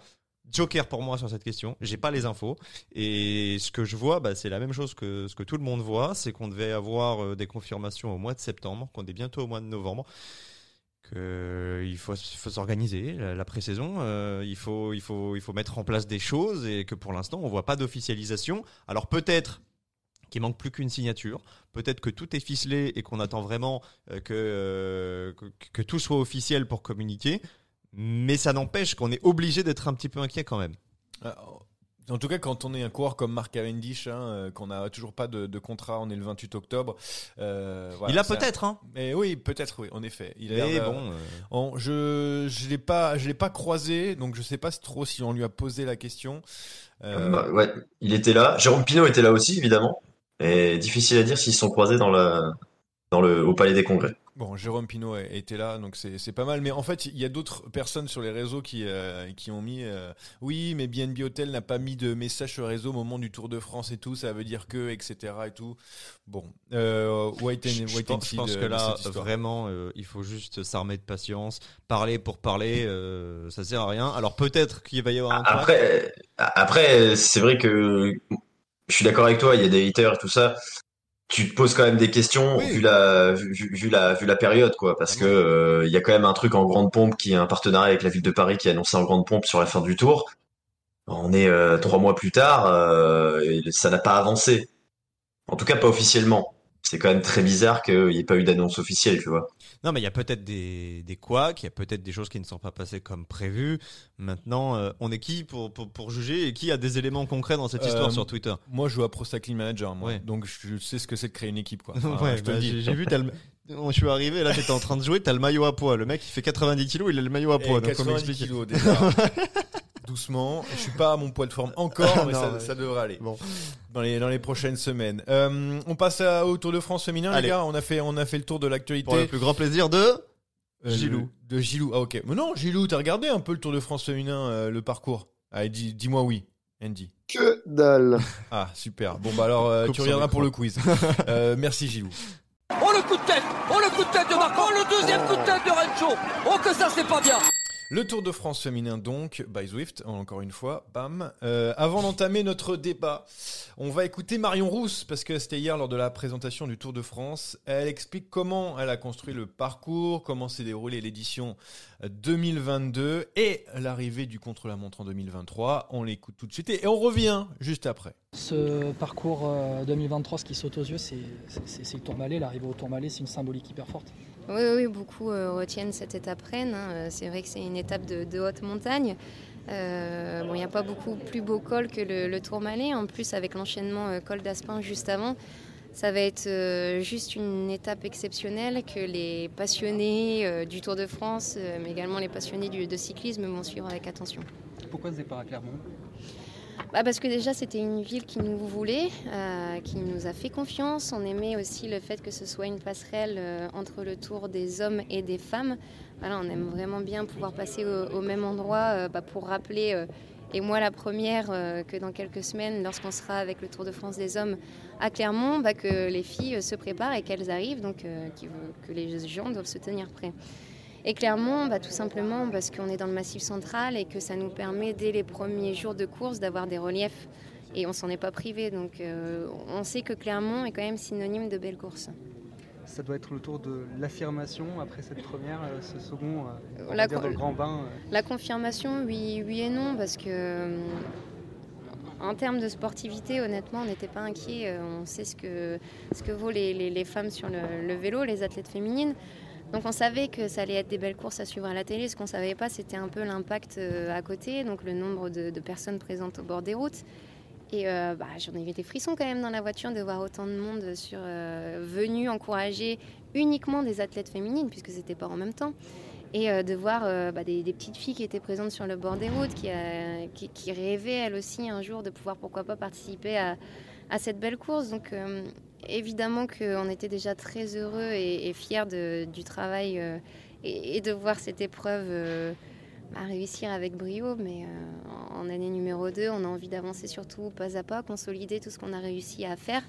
Joker pour moi sur cette question, j'ai pas les infos, et ce que je vois, bah, c'est la même chose que ce que tout le monde voit, c'est qu'on devait avoir euh, des confirmations au mois de septembre, qu'on est bientôt au mois de novembre, qu'il faut, il faut s'organiser la, la pré-saison, euh, il, faut, il, faut, il faut mettre en place des choses et que pour l'instant on voit pas d'officialisation. Alors peut-être qu'il manque plus qu'une signature, peut-être que tout est ficelé et qu'on attend vraiment euh, que, euh, que, que tout soit officiel pour communiquer, mais ça n'empêche qu'on est obligé d'être un petit peu inquiet quand même. Euh, En tout cas, quand on est un coureur comme Marc Cavendish, hein, qu'on n'a toujours pas de, de contrat, on est le 28 octobre. euh, voilà, il a peut-être, hein, Mais oui, peut-être, oui, en effet. Il a mais bon. euh, On- je je l'ai pas, je l'ai pas croisé, donc je sais pas trop si on lui a posé la question. Euh, Bah, ouais, il était là. Jérôme Pinault était là aussi, évidemment. Et difficile à dire s'ils se sont croisés dans la, dans le, au Palais des Congrès. Bon, Jérôme Pinault était là, donc c'est c'est pas mal. Mais en fait, il y a d'autres personnes sur les réseaux qui, euh, qui ont mis euh, Oui, mais BNB Hotel n'a pas mis de message sur le réseau au moment du Tour de France et tout, ça veut dire que, etc. et tout. Bon, euh, wait and, Je, and pense, je see pense de- que là, vraiment, euh, il faut juste s'armer de patience. Parler pour parler, euh, ça sert à rien. Alors peut-être qu'il va y avoir un. Après, après, c'est vrai que je suis d'accord avec toi, il y a des haters et tout ça. Tu te poses quand même des questions Oui. vu la vu, vu- vu la vu la période quoi parce que euh, il y a quand même un truc en grande pompe qui est un partenariat avec la ville de Paris qui a annoncé en grande pompe sur la fin du tour. On est euh, trois mois plus tard, euh, et ça n'a pas avancé. En tout cas pas officiellement. C'est quand même très bizarre qu'il n'y ait pas eu d'annonce officielle, tu vois. Non, mais il y a peut-être des, des couacs, il y a peut-être des choses qui ne sont pas passées comme prévu. Maintenant, euh, on est qui pour, pour, pour juger et qui a des éléments concrets dans cette histoire Euh, sur Twitter? Moi, je joue à Pro Cycling Manager, moi. Ouais. donc je sais ce que c'est de créer une équipe. Quoi. Enfin, Ouais, je te bah, dis. j'ai vu, t'as le- je suis arrivé, là, t'étais en train de jouer, t'as le maillot à poids. Le mec, il fait 90 kilos, il a le maillot à Et poids. donc faut 90 m'expliquer. kilos déjà. Doucement. Je suis pas à mon poids de forme encore, mais Non, ça, ouais. ça devrait aller. Bon. Dans les, dans les prochaines semaines. Euh, on passe à- au Tour de France féminin, Allez. les gars. On a fait, on a fait le tour de l'actualité. Pour le plus grand plaisir de. Euh, Gilou. De Gilou. Ah, ok. Mais non, Gilou, t'as regardé un peu le Tour de France féminin, euh, le parcours? Allez, dis- dis-moi oui, Andy. Que dalle. Ah, super. Bon, bah alors, euh, tu reviendras pour le quiz. Euh, merci, Gilou. Oh le coup de tête Oh le coup de tête de Marco Oh le deuxième coup de tête de Rencho Oh que ça c'est pas bien Le Tour de France féminin donc, by Zwift, encore une fois, bam. Euh, avant d'entamer notre débat, on va écouter Marion Rousse, parce que c'était hier lors de la présentation du Tour de France. Elle explique comment elle a construit le parcours, comment s'est déroulée l'édition 2022 et l'arrivée du contre-la-montre en 2023. On l'écoute tout de suite et on revient juste après. Ce parcours euh, 2023, ce qui saute aux yeux, c'est le Tourmalet. L'arrivée au Tourmalet, c'est une symbolique hyper forte. Oui, oui, beaucoup euh, retiennent cette étape Rennes. hein. Euh, C'est vrai que c'est une étape de, haute montagne. Euh, bon, il n'y a pas beaucoup plus beau col que le, le Tourmalet. En plus, avec l'enchaînement col d'Aspin juste avant, ça va être juste une étape exceptionnelle que les passionnés du Tour de France, mais également les passionnés du- de cyclisme vont suivre avec attention. Pourquoi ce départ à Clermont? Bah parce que déjà c'était une ville qui nous voulait, euh, qui nous a fait confiance. On aimait aussi le fait que ce soit une passerelle euh, entre le tour des hommes et des femmes. Voilà, on aime vraiment bien pouvoir passer au, même endroit euh, bah, pour rappeler, et moi la première, que dans quelques semaines, lorsqu'on sera avec le Tour de France des hommes à Clermont, bah, que les filles se préparent et qu'elles arrivent, donc veut- que les gens doivent se tenir prêts. Et Clermont, bah, tout simplement parce qu'on est dans le massif central et que ça nous permet dès les premiers jours de course d'avoir des reliefs. Et on s'en est pas privé, donc euh, on sait que Clermont est quand même synonyme de belles courses. Ça doit être le tour de l'affirmation après cette première, euh, ce second, euh, La dire grand bain. euh. La confirmation, oui, oui et non, parce que en termes de sportivité, honnêtement, on n'était pas inquiet. On sait ce que, ce que vaut les, les- les femmes sur le, le vélo, les athlètes féminines. Donc on savait que ça allait être des belles courses à suivre à la télé. Ce qu'on ne savait pas, c'était un peu l'impact euh, à côté, donc le nombre de, personnes présentes au bord des routes. Et euh, bah, j'en ai eu des frissons quand même dans la voiture de voir autant de monde sur, euh, venu encourager uniquement des athlètes féminines, puisque c'était pas en même temps. Et de voir bah, des, petites filles qui étaient présentes sur le bord des routes, qui rêvaient elles aussi un jour de pouvoir, pourquoi pas, participer à, à cette belle course. Donc euh, évidemment qu'on était déjà très heureux et, et fiers du travail euh, et, de voir cette épreuve euh, réussir avec brio. Mais en année numéro 2, on a envie d'avancer surtout pas à pas, consolider tout ce qu'on a réussi à faire.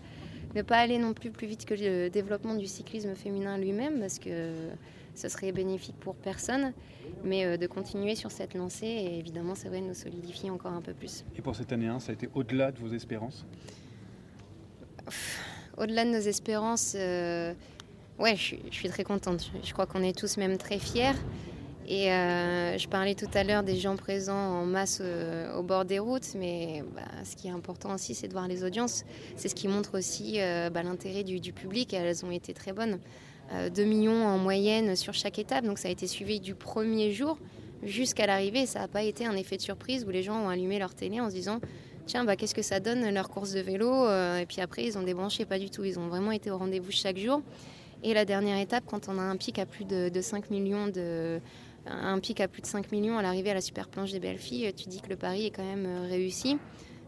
Ne pas aller non plus plus vite que le développement du cyclisme féminin lui-même, parce que ce serait bénéfique pour personne, mais de continuer sur cette lancée et évidemment, c'est vrai, nous solidifier encore un peu plus. Et pour cette année 1, ça a été au-delà de vos espérances? Au-delà de nos espérances, euh, ouais, je, suis- très contente. Je, crois qu'on est tous même très fiers. Et euh, je parlais tout à l'heure des gens présents en masse euh, au bord des routes, mais bah, ce qui est important aussi, c'est de voir les audiences. C'est ce qui montre aussi bah, l'intérêt du, du public. Elles ont été très bonnes. Euh, 2 millions en moyenne sur chaque étape, donc ça a été suivi du premier jour jusqu'à l'arrivée. Ça n'a pas été un effet de surprise où les gens ont allumé leur télé en se disant tiens, bah, qu'est-ce que ça donne leur course de vélo Euh, Et puis après, ils ont débranché, pas du tout. Ils ont vraiment été au rendez-vous chaque jour. Et la dernière étape, quand on a un pic à plus de, de 5 millions un pic à plus de 5 millions à l'arrivée à la super planche des belles filles, tu dis que le pari est quand même euh, réussi.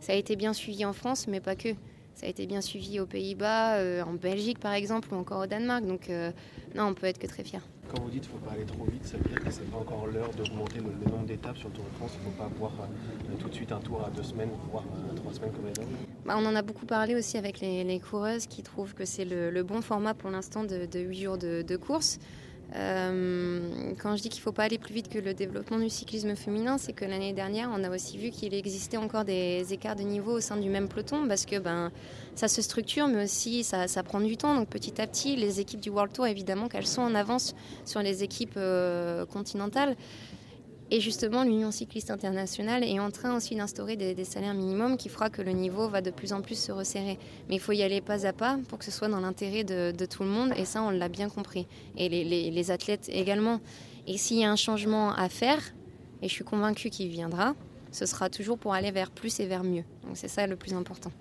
Ça a été bien suivi en France, mais pas que. Ça a été bien suivi aux Pays-Bas, euh, en Belgique par exemple, ou encore au Danemark. Donc euh, non, on peut être que très fier. Quand vous dites qu'il ne faut pas aller trop vite, ça veut dire que c'est pas encore l'heure d'augmenter le, nombre d'étapes sur le Tour de France. Il ne faut pas avoir euh, tout de suite un tour à deux semaines, voire à trois semaines comme les. Bah, on en a beaucoup parlé aussi avec les, coureuses qui trouvent que c'est le, bon format pour l'instant de, 8 jours de course. Euh, quand je dis qu'il ne faut pas aller plus vite que le développement du cyclisme féminin, c'est que l'année dernière, on a aussi vu qu'il existait encore des écarts de niveau au sein du même peloton parce que ben, ça se structure, mais aussi ça, prend du temps. Donc petit à petit, les équipes du World Tour, évidemment qu'elles sont en avance sur les équipes euh, continentales. Et justement, l'Union cycliste internationale est en train aussi d'instaurer des, salaires minimums qui fera que le niveau va de plus en plus se resserrer. Mais il faut y aller pas à pas pour que ce soit dans l'intérêt de, tout le monde. Et ça, on l'a bien compris. Et les, les, les athlètes également. Et s'il y a un changement à faire, et je suis convaincue qu'il viendra, ce sera toujours pour aller vers plus et vers mieux. Donc c'est ça le plus important.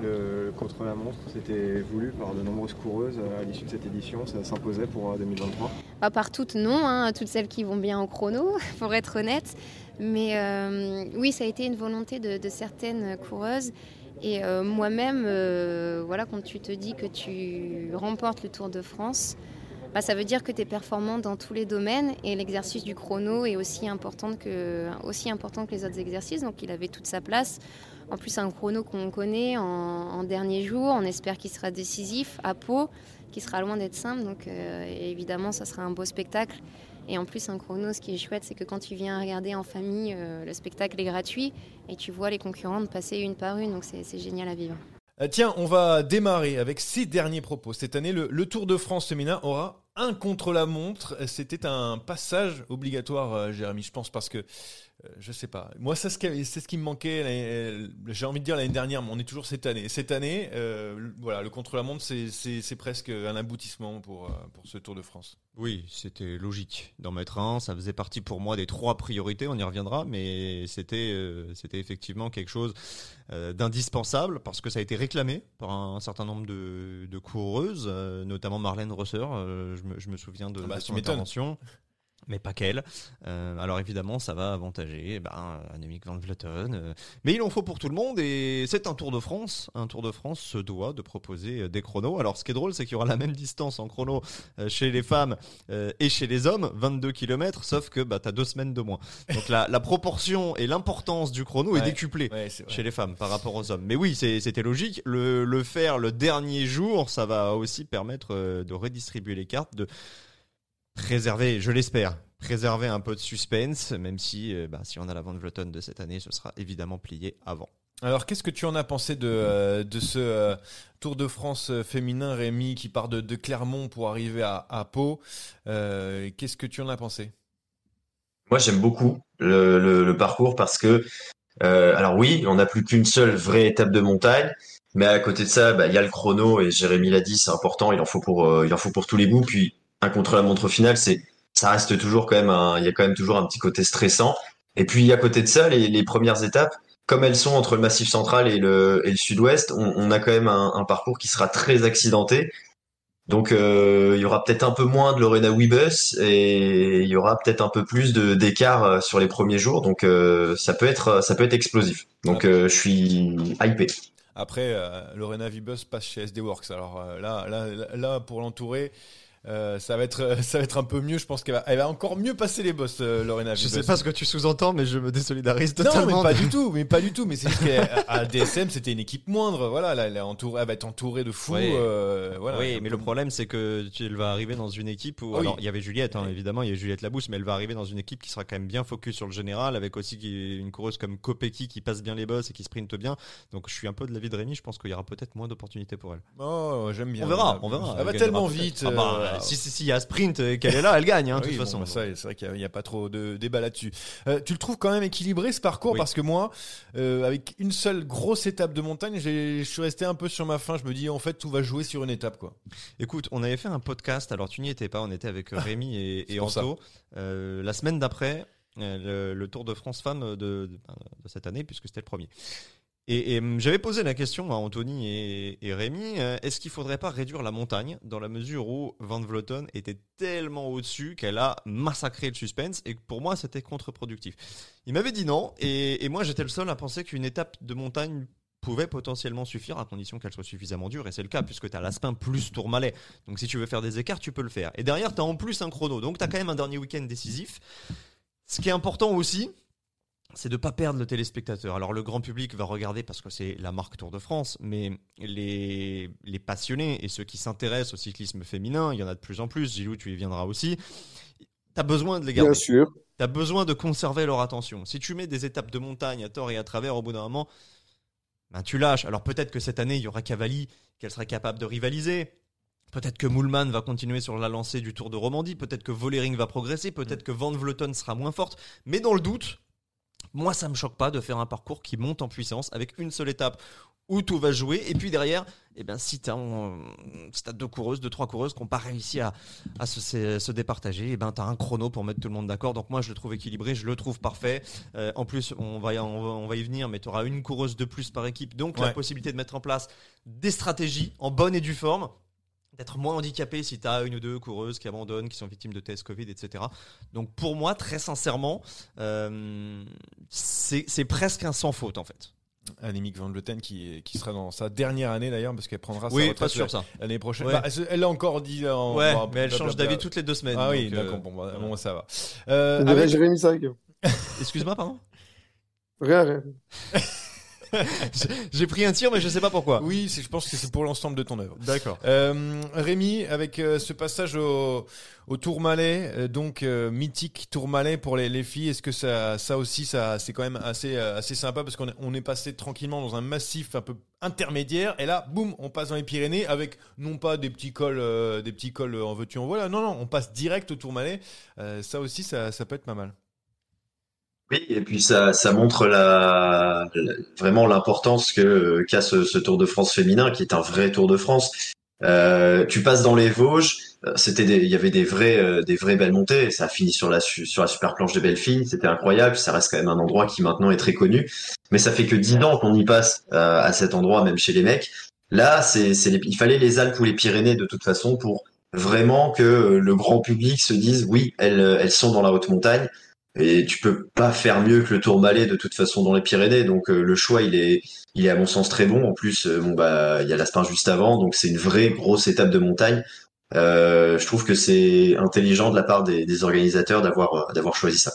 Le contre-la-montre, c'était voulu par de nombreuses coureuses à l'issue de cette édition, ça s'imposait pour 2023 Pas par toutes, non, hein, toutes celles qui vont bien au chrono, pour être honnête. Mais euh, oui, ça a été une volonté de, de certaines coureuses. Et euh, moi-même, euh, voilà, quand tu te dis que tu remportes le Tour de France, bah, ça veut dire que tu es performant dans tous les domaines et l'exercice du chrono est aussi important, que, aussi important que les autres exercices. Donc il avait toute sa place. En plus, un chrono qu'on connaît en, dernier jour, on espère qu'il sera décisif à Pau, qui sera loin d'être simple. Donc euh, évidemment, ça sera un beau spectacle. Et en plus, un chrono, ce qui est chouette, c'est que quand tu viens regarder en famille, euh, le spectacle est gratuit et tu vois les concurrentes passer une par une. Donc c'est génial à vivre. Euh, tiens, on va démarrer avec ces derniers propos. Cette année, le, le Tour de France féminin aura un contre-la-montre. C'était un passage obligatoire, euh, Jérémy, je pense, parce que je sais pas. Moi, c'est ce, qui, c'est ce qui me manquait. euh, J'ai envie de dire l'année dernière, mais on est toujours cette année. Cette année, euh, voilà, le contre-la-montre, c'est presque un aboutissement pour, euh, pour ce Tour de France. Oui, c'était logique d'en mettre un. Ça faisait partie pour moi des trois priorités. On y reviendra, mais c'était euh, c'était effectivement quelque chose euh, d'indispensable parce que ça a été réclamé par un, certain nombre de, de coureuses, euh, notamment Marlène Rosser. Euh, je, me, je me souviens de, Ah bah, de son intervention. Mais pas qu'elle. Euh, alors évidemment, ça va avantager eh ben, Annemiek van Vleuten. euh, mais il en faut pour tout le monde et c'est un Tour de France. Un Tour de France se doit de proposer euh, des chronos. Alors ce qui est drôle, c'est qu'il y aura la même distance en chrono chez les femmes et chez les hommes, 22 km, sauf que bah, tu as deux semaines de moins. Donc la, la proportion et l'importance du chrono est décuplée ouais, chez les femmes par rapport aux hommes. Mais oui, c'était logique. Le, le faire le dernier jour, ça va aussi permettre de redistribuer les cartes, de préserver, je l'espère, préserver un peu de suspense, même si, euh, bah, si on a la Van Vleuten de cette année, ce sera évidemment plié avant. Alors, qu'est-ce que tu en as pensé de, euh, de ce euh, Tour de France féminin, Rémi, qui part de, de Clermont pour arriver à, à Pau Euh, Qu'est-ce que tu en as pensé? Moi, j'aime beaucoup le, le, le parcours parce que, euh, alors oui, on n'a plus qu'une seule vraie étape de montagne, mais à côté de ça, bah, il y a le chrono et Jérémy l'a dit, c'est important, il en faut pour, euh, il en faut pour tous les goûts. Puis un contre-la-montre final, c'est, ça reste toujours quand même un, il y a quand même toujours un petit côté stressant. Et puis à côté de ça, les, premières étapes, comme elles sont entre le Massif Central et le, Sud-Ouest, on, a quand même un, parcours qui sera très accidenté. Donc euh, il y aura peut-être un peu moins de Lorena Wiebes et il y aura peut-être un peu plus d'écart euh, sur les premiers jours. Donc euh, ça peut être ça peut être explosif. Donc je suis hypé. Après, Lorena Vibus passe chez SD Works. Alors là, là, là, pour l'entourer, euh, ça va être, ça va être un peu mieux. Je pense qu'elle va, elle va encore mieux passer les bosses, euh, Lorena Je sais pas ce que tu sous-entends, mais je me désolidarise Non, totalement. mais pas du tout, mais pas du tout. Mais c'est juste qu'à DSM, c'était une équipe moindre. Voilà, là, elle, est entourée, elle va être entourée de fous. Oui. euh, voilà. oui, mais le problème c'est que tu, elle va arriver dans une équipe où Ah alors il y avait Juliette hein, évidemment, il y a Juliette Labousse, mais elle va arriver dans une équipe qui sera quand même bien focus sur le général, avec aussi une coureuse comme Kopecky qui passe bien les bosses et qui sprinte bien. Donc je suis un peu de l'avis de Rémi, je pense qu'il y aura peut-être moins d'opportunités pour elle. Oh, j'aime bien. On verra, on verra. Elle va Elle tellement vite. Ah bah, si si y a sprint et qu'elle est là, elle gagne hein, de Oui, toute bon, façon. bah, c'est vrai qu'il n'y a, pas trop de débat là-dessus. Euh, tu le trouves quand même équilibré ce parcours? Oui. parce que moi, euh, avec une seule grosse étape de montagne, je suis resté un peu sur ma faim. Je me dis en fait tout va jouer sur une étape quoi. Écoute, on avait fait un podcast, alors tu n'y étais pas, on était avec euh, Rémi et, et. Anto. Euh, la semaine d'après, le, le Tour de France Femmes de, de- de cette année, puisque c'était le premier. Et, hum, j'avais posé la question à Anthony et, Rémi, euh, est-ce qu'il faudrait pas réduire la montagne dans la mesure où Van Vleuten était tellement au-dessus qu'elle a massacré le suspense et que pour moi c'était contre-productif. Il m'avait dit non et, et moi j'étais le seul à penser qu'une étape de montagne pouvait potentiellement suffire à condition qu'elle soit suffisamment dure, et c'est le cas, puisque tu as l'Aspin plus Tourmalet. Donc si tu veux faire des écarts, tu peux le faire. Et derrière, tu as en plus un chrono, donc tu as quand même un dernier week-end décisif. Ce qui est important aussi, c'est de ne pas perdre le téléspectateur. Alors le grand public va regarder parce que c'est la marque Tour de France, mais les, les passionnés et ceux qui s'intéressent au cyclisme féminin, il y en a de plus en plus, Gilou, tu y viendras aussi, tu as besoin de les garder. Bien sûr. Tu as besoin de conserver leur attention. Si tu mets des étapes de montagne à tort et à travers, au bout d'un moment, ben, tu lâches. Alors peut-être que cette année, il y aura Cavalli, qu'elle serait capable de rivaliser. Peut-être que Moulman va continuer sur la lancée du Tour de Romandie. Peut-être que Vollering va progresser. Peut-être que Van Vleuten sera moins forte. Mais dans le doute, moi, ça me choque pas de faire un parcours qui monte en puissance avec une seule étape où tout va jouer. Et puis derrière, eh ben, si tu as, deux coureuses, deux, trois coureuses qui n'ont pas réussi à, à se, se, départager, eh ben, tu as un chrono pour mettre tout le monde d'accord. Donc moi, je le trouve équilibré, je le trouve parfait. Euh, en plus, on va, y, on va, y venir, mais tu auras une coureuse de plus par équipe. Donc la possibilité de mettre en place des stratégies en bonne et due forme d'être moins handicapé si tu as une ou deux coureuses qui abandonnent, qui sont victimes de tests Covid, etc. Donc pour moi, très sincèrement, euh, c'est presque un sans faute en fait. Annemiek van Vleuten qui, qui sera dans sa dernière année d'ailleurs parce qu'elle prendra oui, sa retraite sûr, ça. l'année prochaine. Bah, elle l'a encore dit. En, ouais, mais elle change d'avis toutes les deux semaines. Ah oui, euh, d'accord, bon, bah, bon, ça va. Euh, avec... Jérémy Sac. Excuse-moi, pardon? Rien, rien. J'ai pris un tir, mais je sais pas pourquoi. Oui, je pense que c'est pour l'ensemble de ton œuvre. D'accord. Euh, Rémi, avec euh, ce passage au, au Tourmalet, euh, donc mythique Tourmalet pour les, les filles, est-ce que ça, ça aussi, ça, c'est quand même assez, assez sympa parce qu'on est, on est passé tranquillement dans un massif un peu intermédiaire et là, boum, on passe dans les Pyrénées avec non pas des petits cols, des petits cols en veux-tu en voilà, non, non, on passe direct au Tourmalet. ça aussi, ça, ça peut être pas mal. Oui, et puis ça, ça montre la, vraiment l'importance que qu'a ce, ce, Tour de France féminin, qui est un vrai Tour de France. Euh, tu passes dans les Vosges, c'était il y avait des vrais, euh, des vraies belles montées. Ça a fini sur la sur la super planche de Bellefille, c'était incroyable. Ça reste quand même un endroit qui maintenant est très connu, mais ça fait que dix ans qu'on y passe euh, à cet endroit, même chez les mecs. Là, c'est, il fallait les Alpes ou les Pyrénées de toute façon pour vraiment que le grand public se dise oui, elles, elles sont dans la haute montagne et tu peux pas faire mieux que le Tourmalet de toute façon dans les Pyrénées. Donc euh, le choix, il est, il est à mon sens très bon. En plus, euh, bon bah il y a l'Aspin juste avant, donc c'est une vraie grosse étape de montagne. Euh, je trouve que c'est intelligent de la part des, des organisateurs d'avoir d'avoir choisi ça.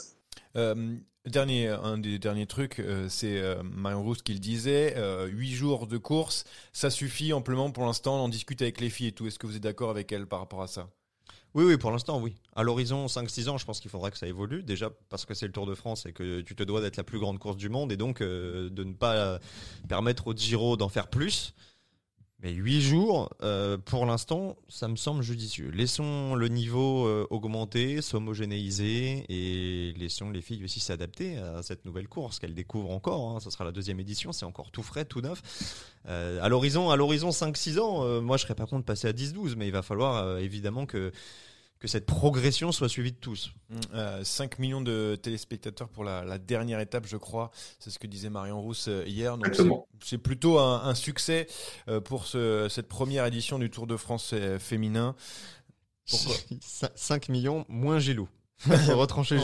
Dernier, un des derniers trucs, c'est Marion Rousse qui le disait, huit jours de course, ça suffit amplement pour l'instant, on en discute avec les filles et tout. Est-ce que vous êtes d'accord avec elle par rapport à ça? Oui, oui, pour l'instant, oui. À l'horizon 5-6 ans, je pense qu'il faudra que ça évolue. Déjà parce que c'est le Tour de France et que tu te dois d'être la plus grande course du monde et donc euh, de ne pas permettre au Giro d'en faire plus. Mais 8 jours, euh, pour l'instant, ça me semble judicieux. Laissons le niveau euh, augmenter, s'homogénéiser et laissons les filles aussi s'adapter à cette nouvelle course qu'elles découvrent encore. Hein. Ça sera la deuxième édition, c'est encore tout frais, tout neuf. Euh, à l'horizon, à l'horizon 5-6 ans, moi je serais pas contre passer à 10-12, mais il va falloir évidemment que que cette progression soit suivie de tous. 5 millions de téléspectateurs pour la, dernière étape, je crois. C'est ce que disait Marion Rousse hier. Donc c'est plutôt un, succès pour ce, cette première édition du Tour de France féminin. Pourquoi 5 millions moins Gilou. retranché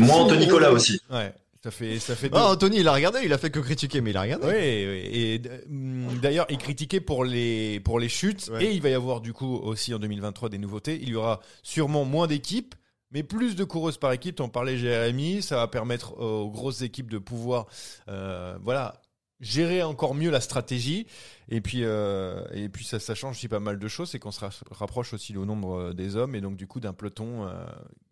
Moins Anthony Nicolas aussi. Ouais. Ça fait, ça fait ah, Anthony, il a regardé, il a fait que critiquer, mais il a regardé. Oui, et mm, d'ailleurs, il critiquait pour les, pour les chutes, et il va y avoir du coup aussi en 2023 des nouveautés. Il y aura sûrement moins d'équipes, mais plus de coureuses par équipe. On parlait Jérémy, ça va permettre aux grosses équipes de pouvoir, euh, voilà, gérer encore mieux la stratégie. Et puis, euh, et puis ça, ça change aussi pas mal de choses, c'est qu'on se rapproche aussi au nombre euh, des hommes et donc du coup d'un peloton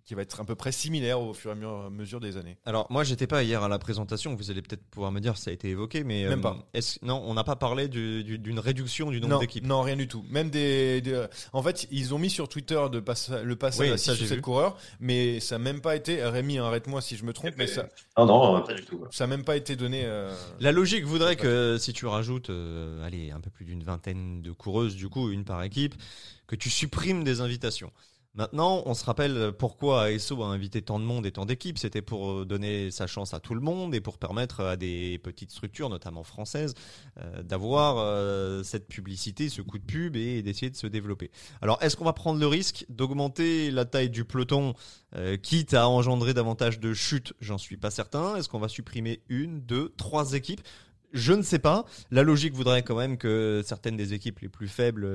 qui va être à peu près similaire au fur et à mesure des années. Alors moi j'étais pas hier à la présentation, vous allez peut-être pouvoir me dire si ça a été évoqué, mais même pas. Euh, non, on n'a pas parlé d'une réduction du nombre d'équipes? Non, rien du tout. Même des, en fait, ils ont mis sur Twitter de le passage à 6 ou 7 coureurs, mais ça n'a même pas été. Rémi, arrête-moi si je me trompe, mais ça. Non, non, pas du tout. Ça n'a même pas été donné. Euh, la logique voudrait que si tu rajoutes, euh, allez, un peu plus d'une vingtaine de coureuses, du coup, une par équipe, que tu supprimes des invitations. Maintenant, on se rappelle pourquoi ASO a invité tant de monde et tant d'équipes. C'était pour euh, donner sa chance à tout le monde et pour permettre à des petites structures, notamment françaises, euh, d'avoir euh, cette publicité, ce coup de pub et d'essayer de se développer. Alors, est-ce qu'on va prendre le risque d'augmenter la taille du peloton, quitte à engendrer davantage de chutes? J'en suis pas certain. Est-ce qu'on va supprimer une, deux, trois équipes? Je ne sais pas. La logique voudrait quand même que certaines des équipes les plus faibles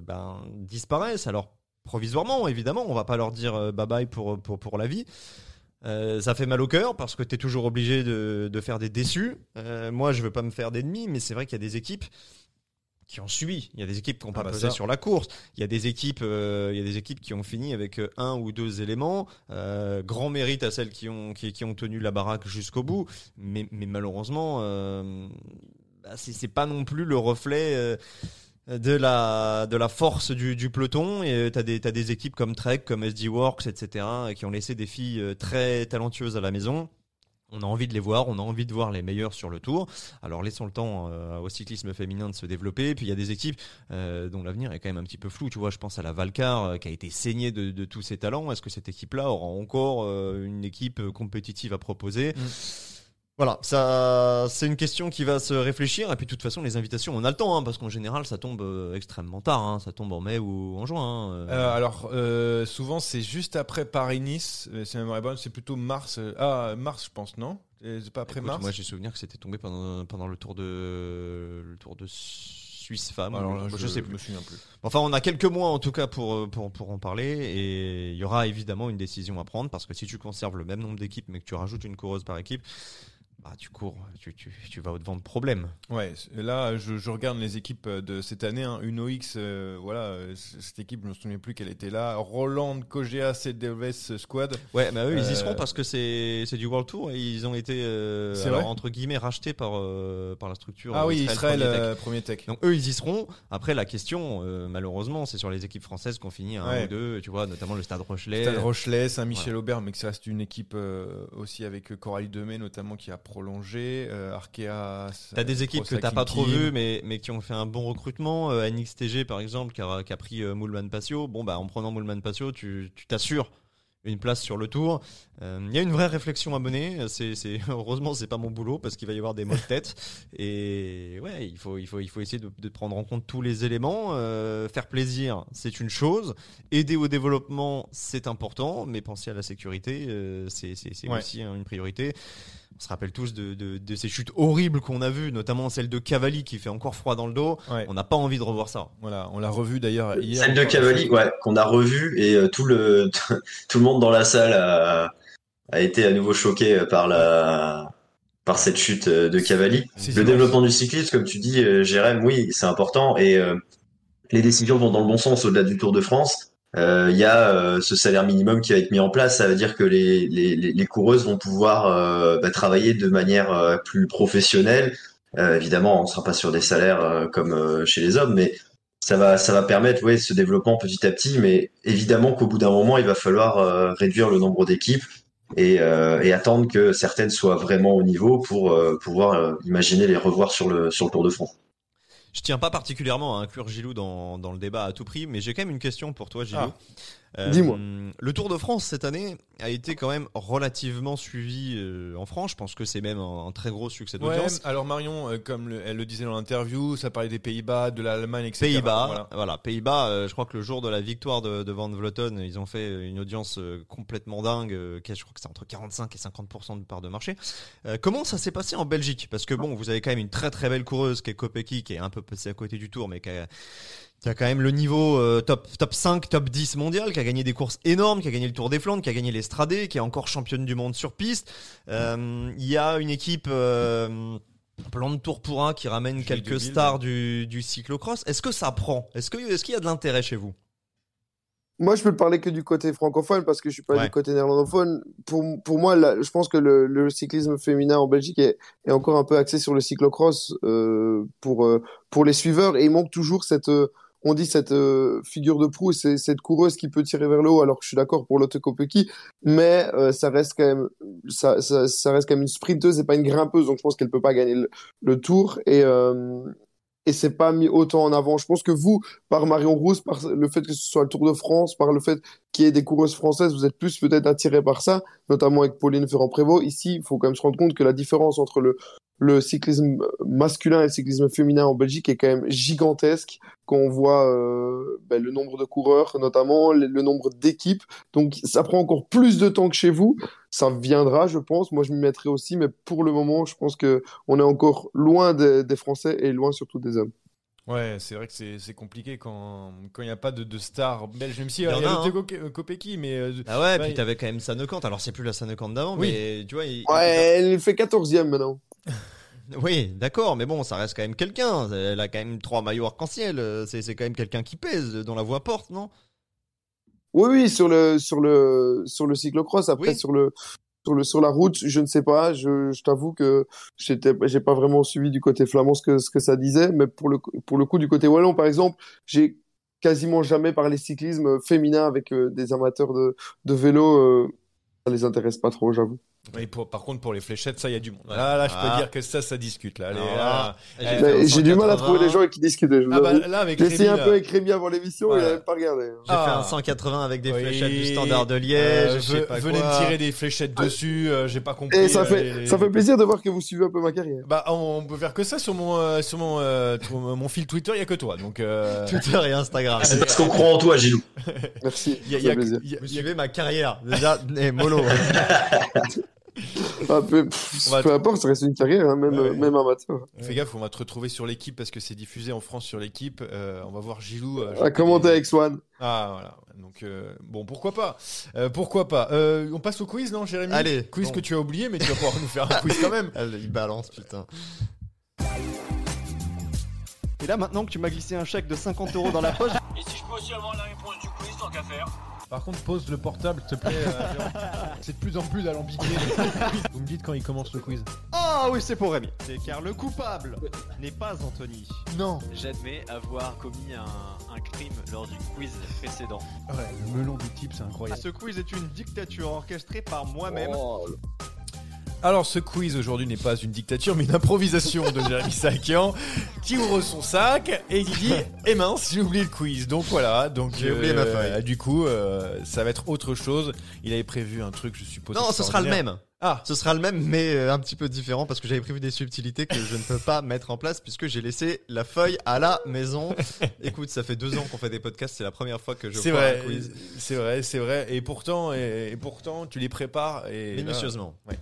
ben, disparaissent. Alors, provisoirement, évidemment, on va pas leur dire euh, bye bye pour, pour, pour la vie. Euh, ça fait mal au cœur parce que tu es toujours obligé de, de faire des déçus. Euh, moi, je veux pas me faire d'ennemis, mais c'est vrai qu'il y a des équipes qui ont subi. Il y a des équipes qui n'ont pas Ah bah pesé ça. sur la course. Il y a des équipes, euh, il y a des équipes qui ont fini avec un ou deux éléments. Euh, grand mérite à celles qui ont qui, qui ont tenu la baraque jusqu'au bout. Mais, mais malheureusement, euh, bah, c'est c'est pas non plus le reflet. Euh, de la, de la force du, du peloton et tu as des, des équipes comme Trek, comme SD Works, etc. qui ont laissé des filles euh, très talentueuses à la maison. On a envie de les voir, on a envie de voir les meilleurs sur le tour. Alors laissons le temps euh, au cyclisme féminin de se développer. Puis il y a des équipes euh, dont l'avenir est quand même un petit peu flou. Tu vois, je pense à la Valcar euh, qui a été saignée de, de tous ses talents. Est-ce que cette équipe-là aura encore euh, une équipe euh, compétitive à proposer? Voilà, ça, c'est une question qui va se réfléchir. Et puis de toute façon, les invitations, on a le temps, hein, parce qu'en général, ça tombe euh, extrêmement tard. hein. ça tombe en mai ou en juin. hein. Euh, Euh, alors, euh, souvent, c'est juste après Paris-Nice. Euh, C'est bonne, c'est plutôt mars. euh, Ah, mars, je pense, non? Euh, C'est pas après Écoute, mars? Moi, j'ai souvenir que c'était tombé pendant, pendant le tour de le tour de Suisse femme. Alors là, je, sais plus. me souviens plus. Enfin, on a quelques mois en tout cas pour, euh, pour, pour en parler et il y aura évidemment une décision à prendre parce que si tu conserves le même nombre d'équipes mais que tu rajoutes une coureuse par équipe, bah, tu cours, tu, tu, tu vas au-devant de problèmes. Ouais, là, je, je regarde les équipes euh, de cette année. Hein. Uno X, euh, voilà, euh, cette équipe, je me souviens plus qu'elle était là. Roland, Kogea, CDVS Squad. Ouais, bah eux, ils y Euh, seront parce que c'est c'est du World Tour et ils ont été, euh, alors, entre guillemets, rachetés par, euh, par la structure. Ah euh, oui, Israël, Premier Tech. euh, Premier Tech. Donc eux, ils y seront. Après, la question, euh, malheureusement, c'est sur les équipes françaises qu'on finit à un Ouais. ou deux, tu vois, notamment le Stade Rochelet. Stade Rochelet, Saint-Michel-Aubert, mais que ça reste une équipe euh, aussi avec euh, Coralie Demey notamment qui a prolongé. Euh, Arkea. T'as des équipes que t'as pas trop vues, mais, mais qui ont fait un bon recrutement. Euh, NXTG, par exemple, qui a, qui a pris euh, Moulman Passio. Bon, bah, en prenant Moulman Passio, tu tu t'assures une place sur le tour. Euh, Il y a une vraie réflexion à mener. C'est, c'est, heureusement, c'est pas mon boulot parce qu'il va y avoir des mots de tête. Et ouais, il faut, il faut, il faut essayer de, de prendre en compte tous les éléments. Euh, faire plaisir, c'est une chose. Aider au développement, c'est important. Mais penser à la sécurité, c'est, c'est, c'est Ouais. aussi hein, une priorité. On se rappelle tous de, de, de ces chutes horribles qu'on a vues, notamment celle de Cavalli qui fait encore froid dans le dos. Ouais. On n'a pas envie de revoir ça. Voilà, on l'a revu d'ailleurs hier. Celle de. Cavalli, ouais, qu'on a revu et euh, tout le tout le monde dans la salle a, a été à nouveau choqué par la par cette chute euh, de Cavalli. Le développement du cyclisme, comme tu dis, euh, Jérém, oui, c'est important et euh, les décisions vont dans le bon sens au-delà du Tour de France. Euh, Il y a euh, ce salaire minimum qui va être mis en place. Ça veut dire que les, les, coureuses vont pouvoir euh, bah, travailler de manière euh, plus professionnelle. Euh, évidemment, on ne sera pas sur des salaires euh, comme euh, chez les hommes, mais ça va, ça va permettre ouais, ce développement petit à petit. Mais évidemment qu'au bout d'un moment, il va falloir euh, réduire le nombre d'équipes et, euh, attendre que certaines soient vraiment au niveau pour euh, pouvoir euh, imaginer les revoir sur le, sur le Tour de France. Je tiens pas particulièrement à inclure Gilou dans, dans le débat à tout prix, mais j'ai quand même une question pour toi, Gilou. Euh, Dis-moi. Le Tour de France cette année a été quand même relativement suivi euh, en France. Je pense que c'est même un, un très gros succès Ouais, d'audience. alors Marion, euh, comme le- elle le disait dans l'interview, ça parlait des Pays-Bas, de l'Allemagne, etc. Pays-Bas, Voilà. voilà. Pays-Bas. euh, je crois que le jour de la victoire de, de Van Vleuten, ils ont fait une audience euh, complètement dingue. euh, je crois que c'est entre 45 et 50% de part de marché. Euh, comment ça s'est passé en Belgique? Parce que bon, vous avez quand même une très très belle coureuse qui est Kopecky, qui est un peu passée à côté du tour, mais qui a, qui a quand même le niveau euh, top top 5, top 10 mondial, qui a gagné des courses énormes, qui a gagné le Tour des Flandres, qui a gagné les Stradés, qui est encore championne du monde sur piste. Euh, Il y a une équipe. Euh, Plan de Tourpoura qui ramène quelques stars du, du cyclocross. Est-ce que ça prend? Est-ce que- est-ce qu'il y a de l'intérêt chez vous? Moi, je peux parler que du côté francophone parce que je suis pas Ouais. du côté néerlandophone. Pour, pour moi, là, je pense que le, le cyclisme féminin en Belgique est, est encore un peu axé sur le cyclocross euh, pour, euh, pour les suiveurs et il manque toujours cette, euh, on dit cette euh, figure de proue, c'est cette coureuse qui peut tirer vers le haut. Alors que je suis d'accord pour Lotte Kopecky, mais euh, ça reste quand même, ça, reste quand même une sprinteuse et pas une grimpeuse. Donc je pense qu'elle peut pas gagner le, le tour et euh, et c'est pas mis autant en avant. Je pense que vous, par Marion Rousse, par le fait que ce soit le Tour de France, par le fait qu'il y ait des coureuses françaises, vous êtes plus peut-être attiré par ça, notamment avec Pauline Ferrand-Prévot. Ici, il faut quand même se rendre compte que la différence entre le, le cyclisme masculin et le cyclisme féminin en Belgique est quand même gigantesque quand on voit euh, ben, le nombre de coureurs, notamment le, le nombre d'équipes. Donc ça prend encore plus de temps que chez vous. ça viendra, je pense. Moi, je m'y mettrai aussi, mais pour le moment, je pense que on est encore loin des, des Français et loin surtout des hommes. Ouais, c'est vrai que c'est c'est compliqué quand quand il n'y a pas de, de star belge, même si euh, Il y il y a a, le hein. Euh, Kopecky, mais. euh, Ah ouais, bah, puis t'avais quand même Sanekant. Alors c'est plus la Sanekant d'avant, Oui. mais tu vois. il- Ouais, elle fait 14e maintenant. Oui, d'accord, mais bon, ça reste quand même quelqu'un. Elle a quand même trois maillots arc-en-ciel. C'est quand même quelqu'un qui pèse dans la voie porte, non? Oui, oui, sur le, sur le, sur le cyclocross. Après, Oui. sur le, sur le, sur la route, je ne sais pas. Je, je t'avoue que j'étais, j'ai pas vraiment suivi du côté flamand ce que, ce que ça disait. Mais pour le, pour le coup, du côté wallon, par exemple, j'ai quasiment jamais parlé cyclisme féminin avec euh, des amateurs de, de vélo. euh, ça les intéresse pas trop, j'avoue. Et pour- par contre, pour les fléchettes, ça, il y a du monde. Là, là, je peux Ah. dire que ça, ça discute. Là, eh, j'ai du mal à 180. trouver des gens avec qui discuter. Je Ah bah, là, avec Rémi, un peu avec Rémi avant l'émission, il même pas regardé. J'ai Ah. fait un 180 avec des Oui, fléchettes du standard de Liège. euh, je sais pas venez quoi. me tirer des fléchettes dessus, euh, j'ai pas compris. Et ça euh, fait, les- ça fait plaisir de voir que vous suivez un peu ma carrière. Bah, on peut faire que ça sur mon, euh, sur mon, euh, mon fil Twitter, il y a que toi. Donc, euh, Twitter et Instagram. C'est parce qu'on croit en toi, Gilou. Merci. il y a- Vous suivez ma carrière. Déjà, eh, mollo. Ah, peu, pff, On va- peu importe, ça reste une carrière, hein, même, Ouais, ouais. même amateur. Fais gaffe, on va te retrouver sur l'équipe parce que c'est diffusé en France sur l'équipe. Euh, on va voir Gilou. euh, À jeter commenter avec Swan. Ah voilà. Donc euh, bon, pourquoi pas? Euh, Pourquoi pas? Euh, On passe au quiz, non, Jérémy? Allez, Quiz bon. que tu as oublié, mais tu vas pouvoir nous faire un quiz quand même. Elle, il balance, putain. Et là, maintenant que tu m'as glissé un chèque de 50 euros dans la poche, Et si je peux aussi avoir la réponse du quiz, tant qu'à faire Par contre, pose le portable, s'il te plaît. euh, c'est de plus en plus alambiqué. Vous me dites quand il commence le quiz. Ah oui, c'est pour Rémi. C'est car le coupable n'est pas Anthony. Non. J'admets avoir commis un, un crime lors du quiz précédent. Ouais, le melon du type, c'est incroyable. Ce quiz est une dictature orchestrée par moi-même. Oh, Alors, ce quiz aujourd'hui n'est pas une dictature, mais une improvisation de Jérémy Sakian qui ouvre son sac et il dit Eh mince, j'ai oublié le quiz. Donc voilà, donc J'ai oublié ma feuille. Du coup, euh, ça va être autre chose. Il avait prévu un truc, je suppose. Non, ce sera le même. Ah, Ce sera le même, mais euh, un petit peu différent parce que j'avais prévu des subtilités que je ne peux pas mettre en place puisque j'ai laissé la feuille à la maison. Écoute, ça fait deux ans qu'on fait des podcasts, c'est la première fois que je vois vrai, un quiz c'est vrai, c'est vrai. Et pourtant, et, et pourtant, tu les prépares et minutieusement. Ouais.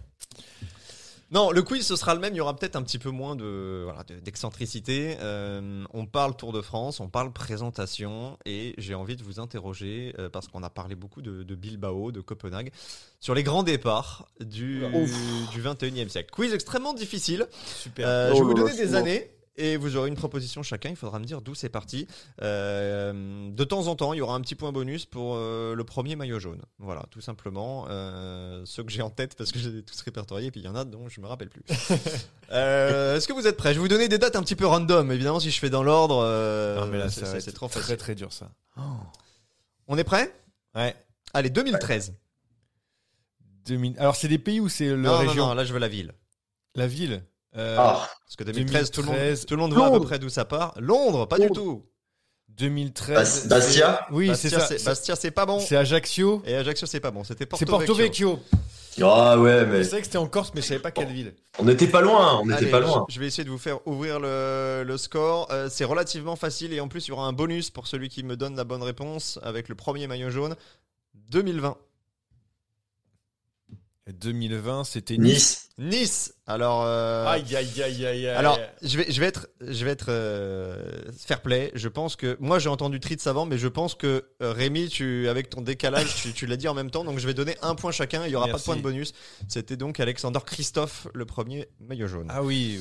Non, le quiz ce sera le même. Il y aura peut-être un petit peu moins de voilà de- d'excentricité. Euh, on parle Tour de France, on parle présentation, et j'ai envie de vous interroger euh, parce qu'on a parlé beaucoup de, de Bilbao, de Copenhague, sur les grands départs du Ouf. du 21e siècle. Quiz extrêmement difficile. Super. Euh, Oh je vais vous donner des années. Et vous aurez une proposition chacun, il faudra me dire d'où c'est parti. Euh, de temps en temps, il y aura un petit point bonus pour euh, le premier maillot jaune. Voilà, tout simplement. Euh, ceux que j'ai en tête parce que j'ai tous répertoriés, et puis il y en a dont je me rappelle plus. Euh, Est-ce que vous êtes prêts? Je vais vous donner des dates un petit peu random. Évidemment, si je fais dans l'ordre, Non, mais là, c'est- trop très facile. très dur ça. On est prêt Ouais. Allez, 2013. 2000. Alors, c'est des pays où c'est la Non, non, région? non, là je veux la ville. La ville? Euh, Ah, Parce que 2013, tout, le monde, 2013. tout le monde voit à peu Londres. près d'où ça part. Londres, pas du tout. 2013. Bas- c'est- Bastia Oui, c'est Bastia, ça. c'est- Bastia, c'est pas bon. C'est Ajaccio. Et Ajaccio, c'est pas bon. C'était Porto, C'est Porto Vecchio. Ah ouais, mais Je savais que c'était en Corse, mais je savais pas quelle ville. on n'était pas loin, on n'était pas loin. Je, je vais essayer de vous faire ouvrir le, le score. Euh, c'est relativement facile et en plus il y aura un bonus pour celui qui me donne la bonne réponse avec le premier maillot jaune. 2020. 2020, c'était Nice. Nice. Nice. Alors. euh, Aïe, aïe, aïe, aïe, aïe. Alors, je vais, je vais être, je vais être euh, fair play. Je pense que moi j'ai entendu Tritz avant, mais je pense que euh, Rémi, tu avec ton décalage, tu, tu l'as dit en même temps, donc je vais donner un point chacun. Il y aura Merci. pas de point de bonus. C'était donc Alexander Christophe, le premier maillot jaune. Ah oui,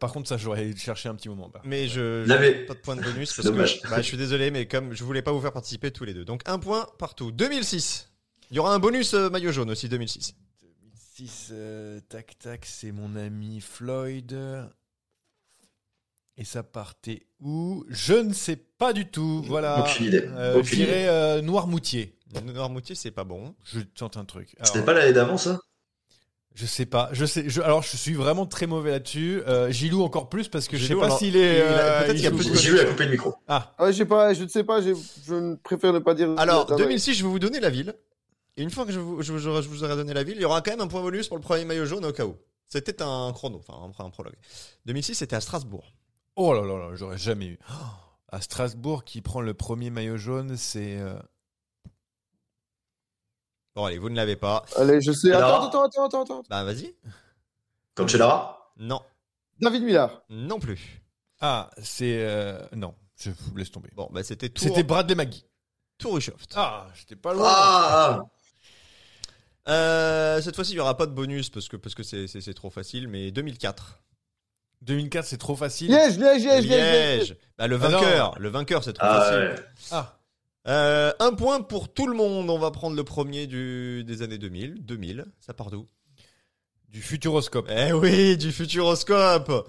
par contre, ça, j'aurais cherché un petit moment. bah. Mais je, je L'avais. pas de point de bonus parce que bah, je suis désolé, mais comme je voulais pas vous faire participer tous les deux, donc un point partout. 2006. Il y aura un bonus euh, maillot jaune aussi 2006. 2006, euh, tac, tac, c'est mon ami Floyd. Et ça partait où? Je ne sais pas du tout. Voilà. Aucune idée. Euh, Aucune je dirais euh, Noirmoutier. Noirmoutier, c'est pas bon. Je tente un truc. C'était pas l'année d'avant, ça? Je sais pas. Je sais. Je, alors, je suis vraiment très mauvais là-dessus. Euh, Gilou encore plus parce que je sais Gilou, pas s'il est. il a- euh, peut-être qu'il y a couper le micro. Ah. Ah, je sais pas, je ne sais pas, je préfère ne pas dire. Alors, Ah, 2006, je vais vous donner la ville. Et une fois que je vous, je, vous- je vous aurai donné la ville, il y aura quand même un point bonus pour le premier maillot jaune au cas où. C'était un chrono, enfin un, un prologue. 2006, c'était à Strasbourg. Oh là là là, j'aurais jamais eu. Oh, à Strasbourg, qui prend le premier maillot jaune, c'est. euh, Bon, allez, vous ne l'avez pas. Allez, je sais. Attends, attends, attends, attends, attends. Bah, vas-y. Cancellara Non, David Millard. non plus. Ah, c'est. euh, Non, je vous laisse tomber. Bon, bah, c'était Tour... C'était Bradley Maggie. Tourushoft. Ah, j'étais pas loin. Ah, Euh, cette fois-ci, il n'y aura pas de bonus parce que parce que c'est- c'est c'est trop facile, mais 2004. 2004, c'est trop facile. Liège, Liège, Liège, Liège. Liège. Bah, le Ah vainqueur. Le vainqueur, c'est trop Ah, facile. ouais. Ah, Euh, un point pour tout le monde. On va prendre le premier du, des années 2000. 2000, ça part d'où? Du futuroscope. Eh oui, du Futuroscope.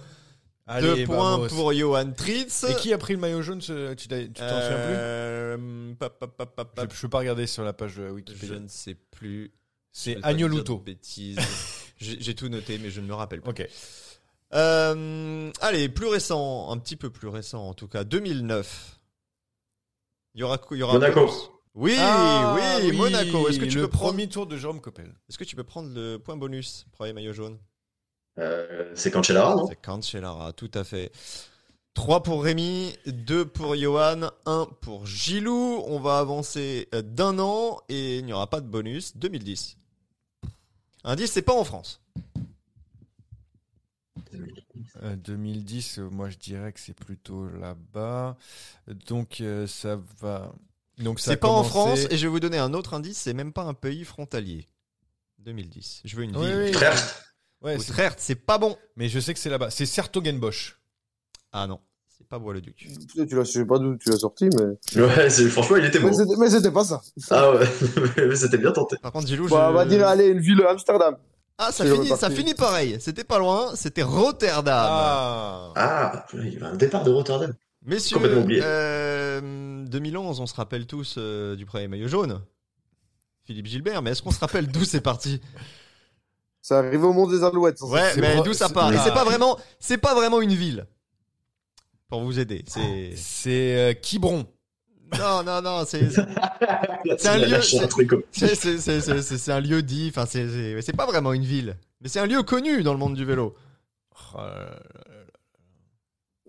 Allez, Deux points vamos. pour Johan Tritz. Et qui a pris le maillot jaune ce- Tu t'as- tu t'en souviens plus? Euh, pap, pap, pap, pap, je, pap. je peux pas regarder sur la page de Je Wikipédia. ne sais plus. Je C'est Agnolouto. de Bêtises. J'ai tout noté, mais je ne me rappelle pas. Ok. Euh, allez, plus récent, un petit peu plus récent en tout cas, 2009. Il y aura, il y aura Monaco. bonus. Oui, Ah, oui, Monaco. Est-ce que tu le peux prendre, premier tour de Jérôme Coppel est-ce que tu peux prendre le point bonus, premier maillot jaune? Euh, c'est Cancellara, non? C'est Cancellara, tout à fait. 3 pour Rémi, 2 pour Johan, 1 pour Gilou. On va avancer euh, d'un an et il n'y aura pas de bonus. 2010. Indice, c'est pas en France. Euh, 2010, euh, moi je dirais que c'est plutôt là-bas. Donc euh, ça va. Donc C'est pas en France et je vais vous donner un autre indice, c'est même pas un pays frontalier. 2010. Je veux une Oui, ville. oui. Ouais, c'est pas bon. mais je sais que c'est là-bas. C'est Sertogenbosch. Ah non, c'est pas Bois-le-Duc. Tu l'as, je sais pas d'où tu l'as sorti, mais. Ouais, franchement, il était c'était, mais c'était pas ça. Ah ouais, mais c'était bien tenté. Par contre, Gilou, Bon, je... on va dire, allez, une ville Amsterdam. Ah, ça finit, ça finit pareil. C'était pas loin, c'était Rotterdam. Ah. Ah, il y avait un départ de Rotterdam. Messieurs, Complètement oublié. euh, 2011, on se rappelle tous euh, du premier maillot jaune. Philippe Gilbert, mais est-ce qu'on se rappelle d'où c'est parti? Ça arrive au monde des Alouettes. Ouais, mais d'où ça part? Et c'est pas vraiment, c'est pas vraiment une ville. Pour vous aider, c'est. C'est euh, Quiberon. Non, non, non, c'est. Un lieu- C'est un lieu dit, enfin c'est- c'est pas vraiment une ville, mais c'est un lieu connu dans le monde du vélo. Oh là là.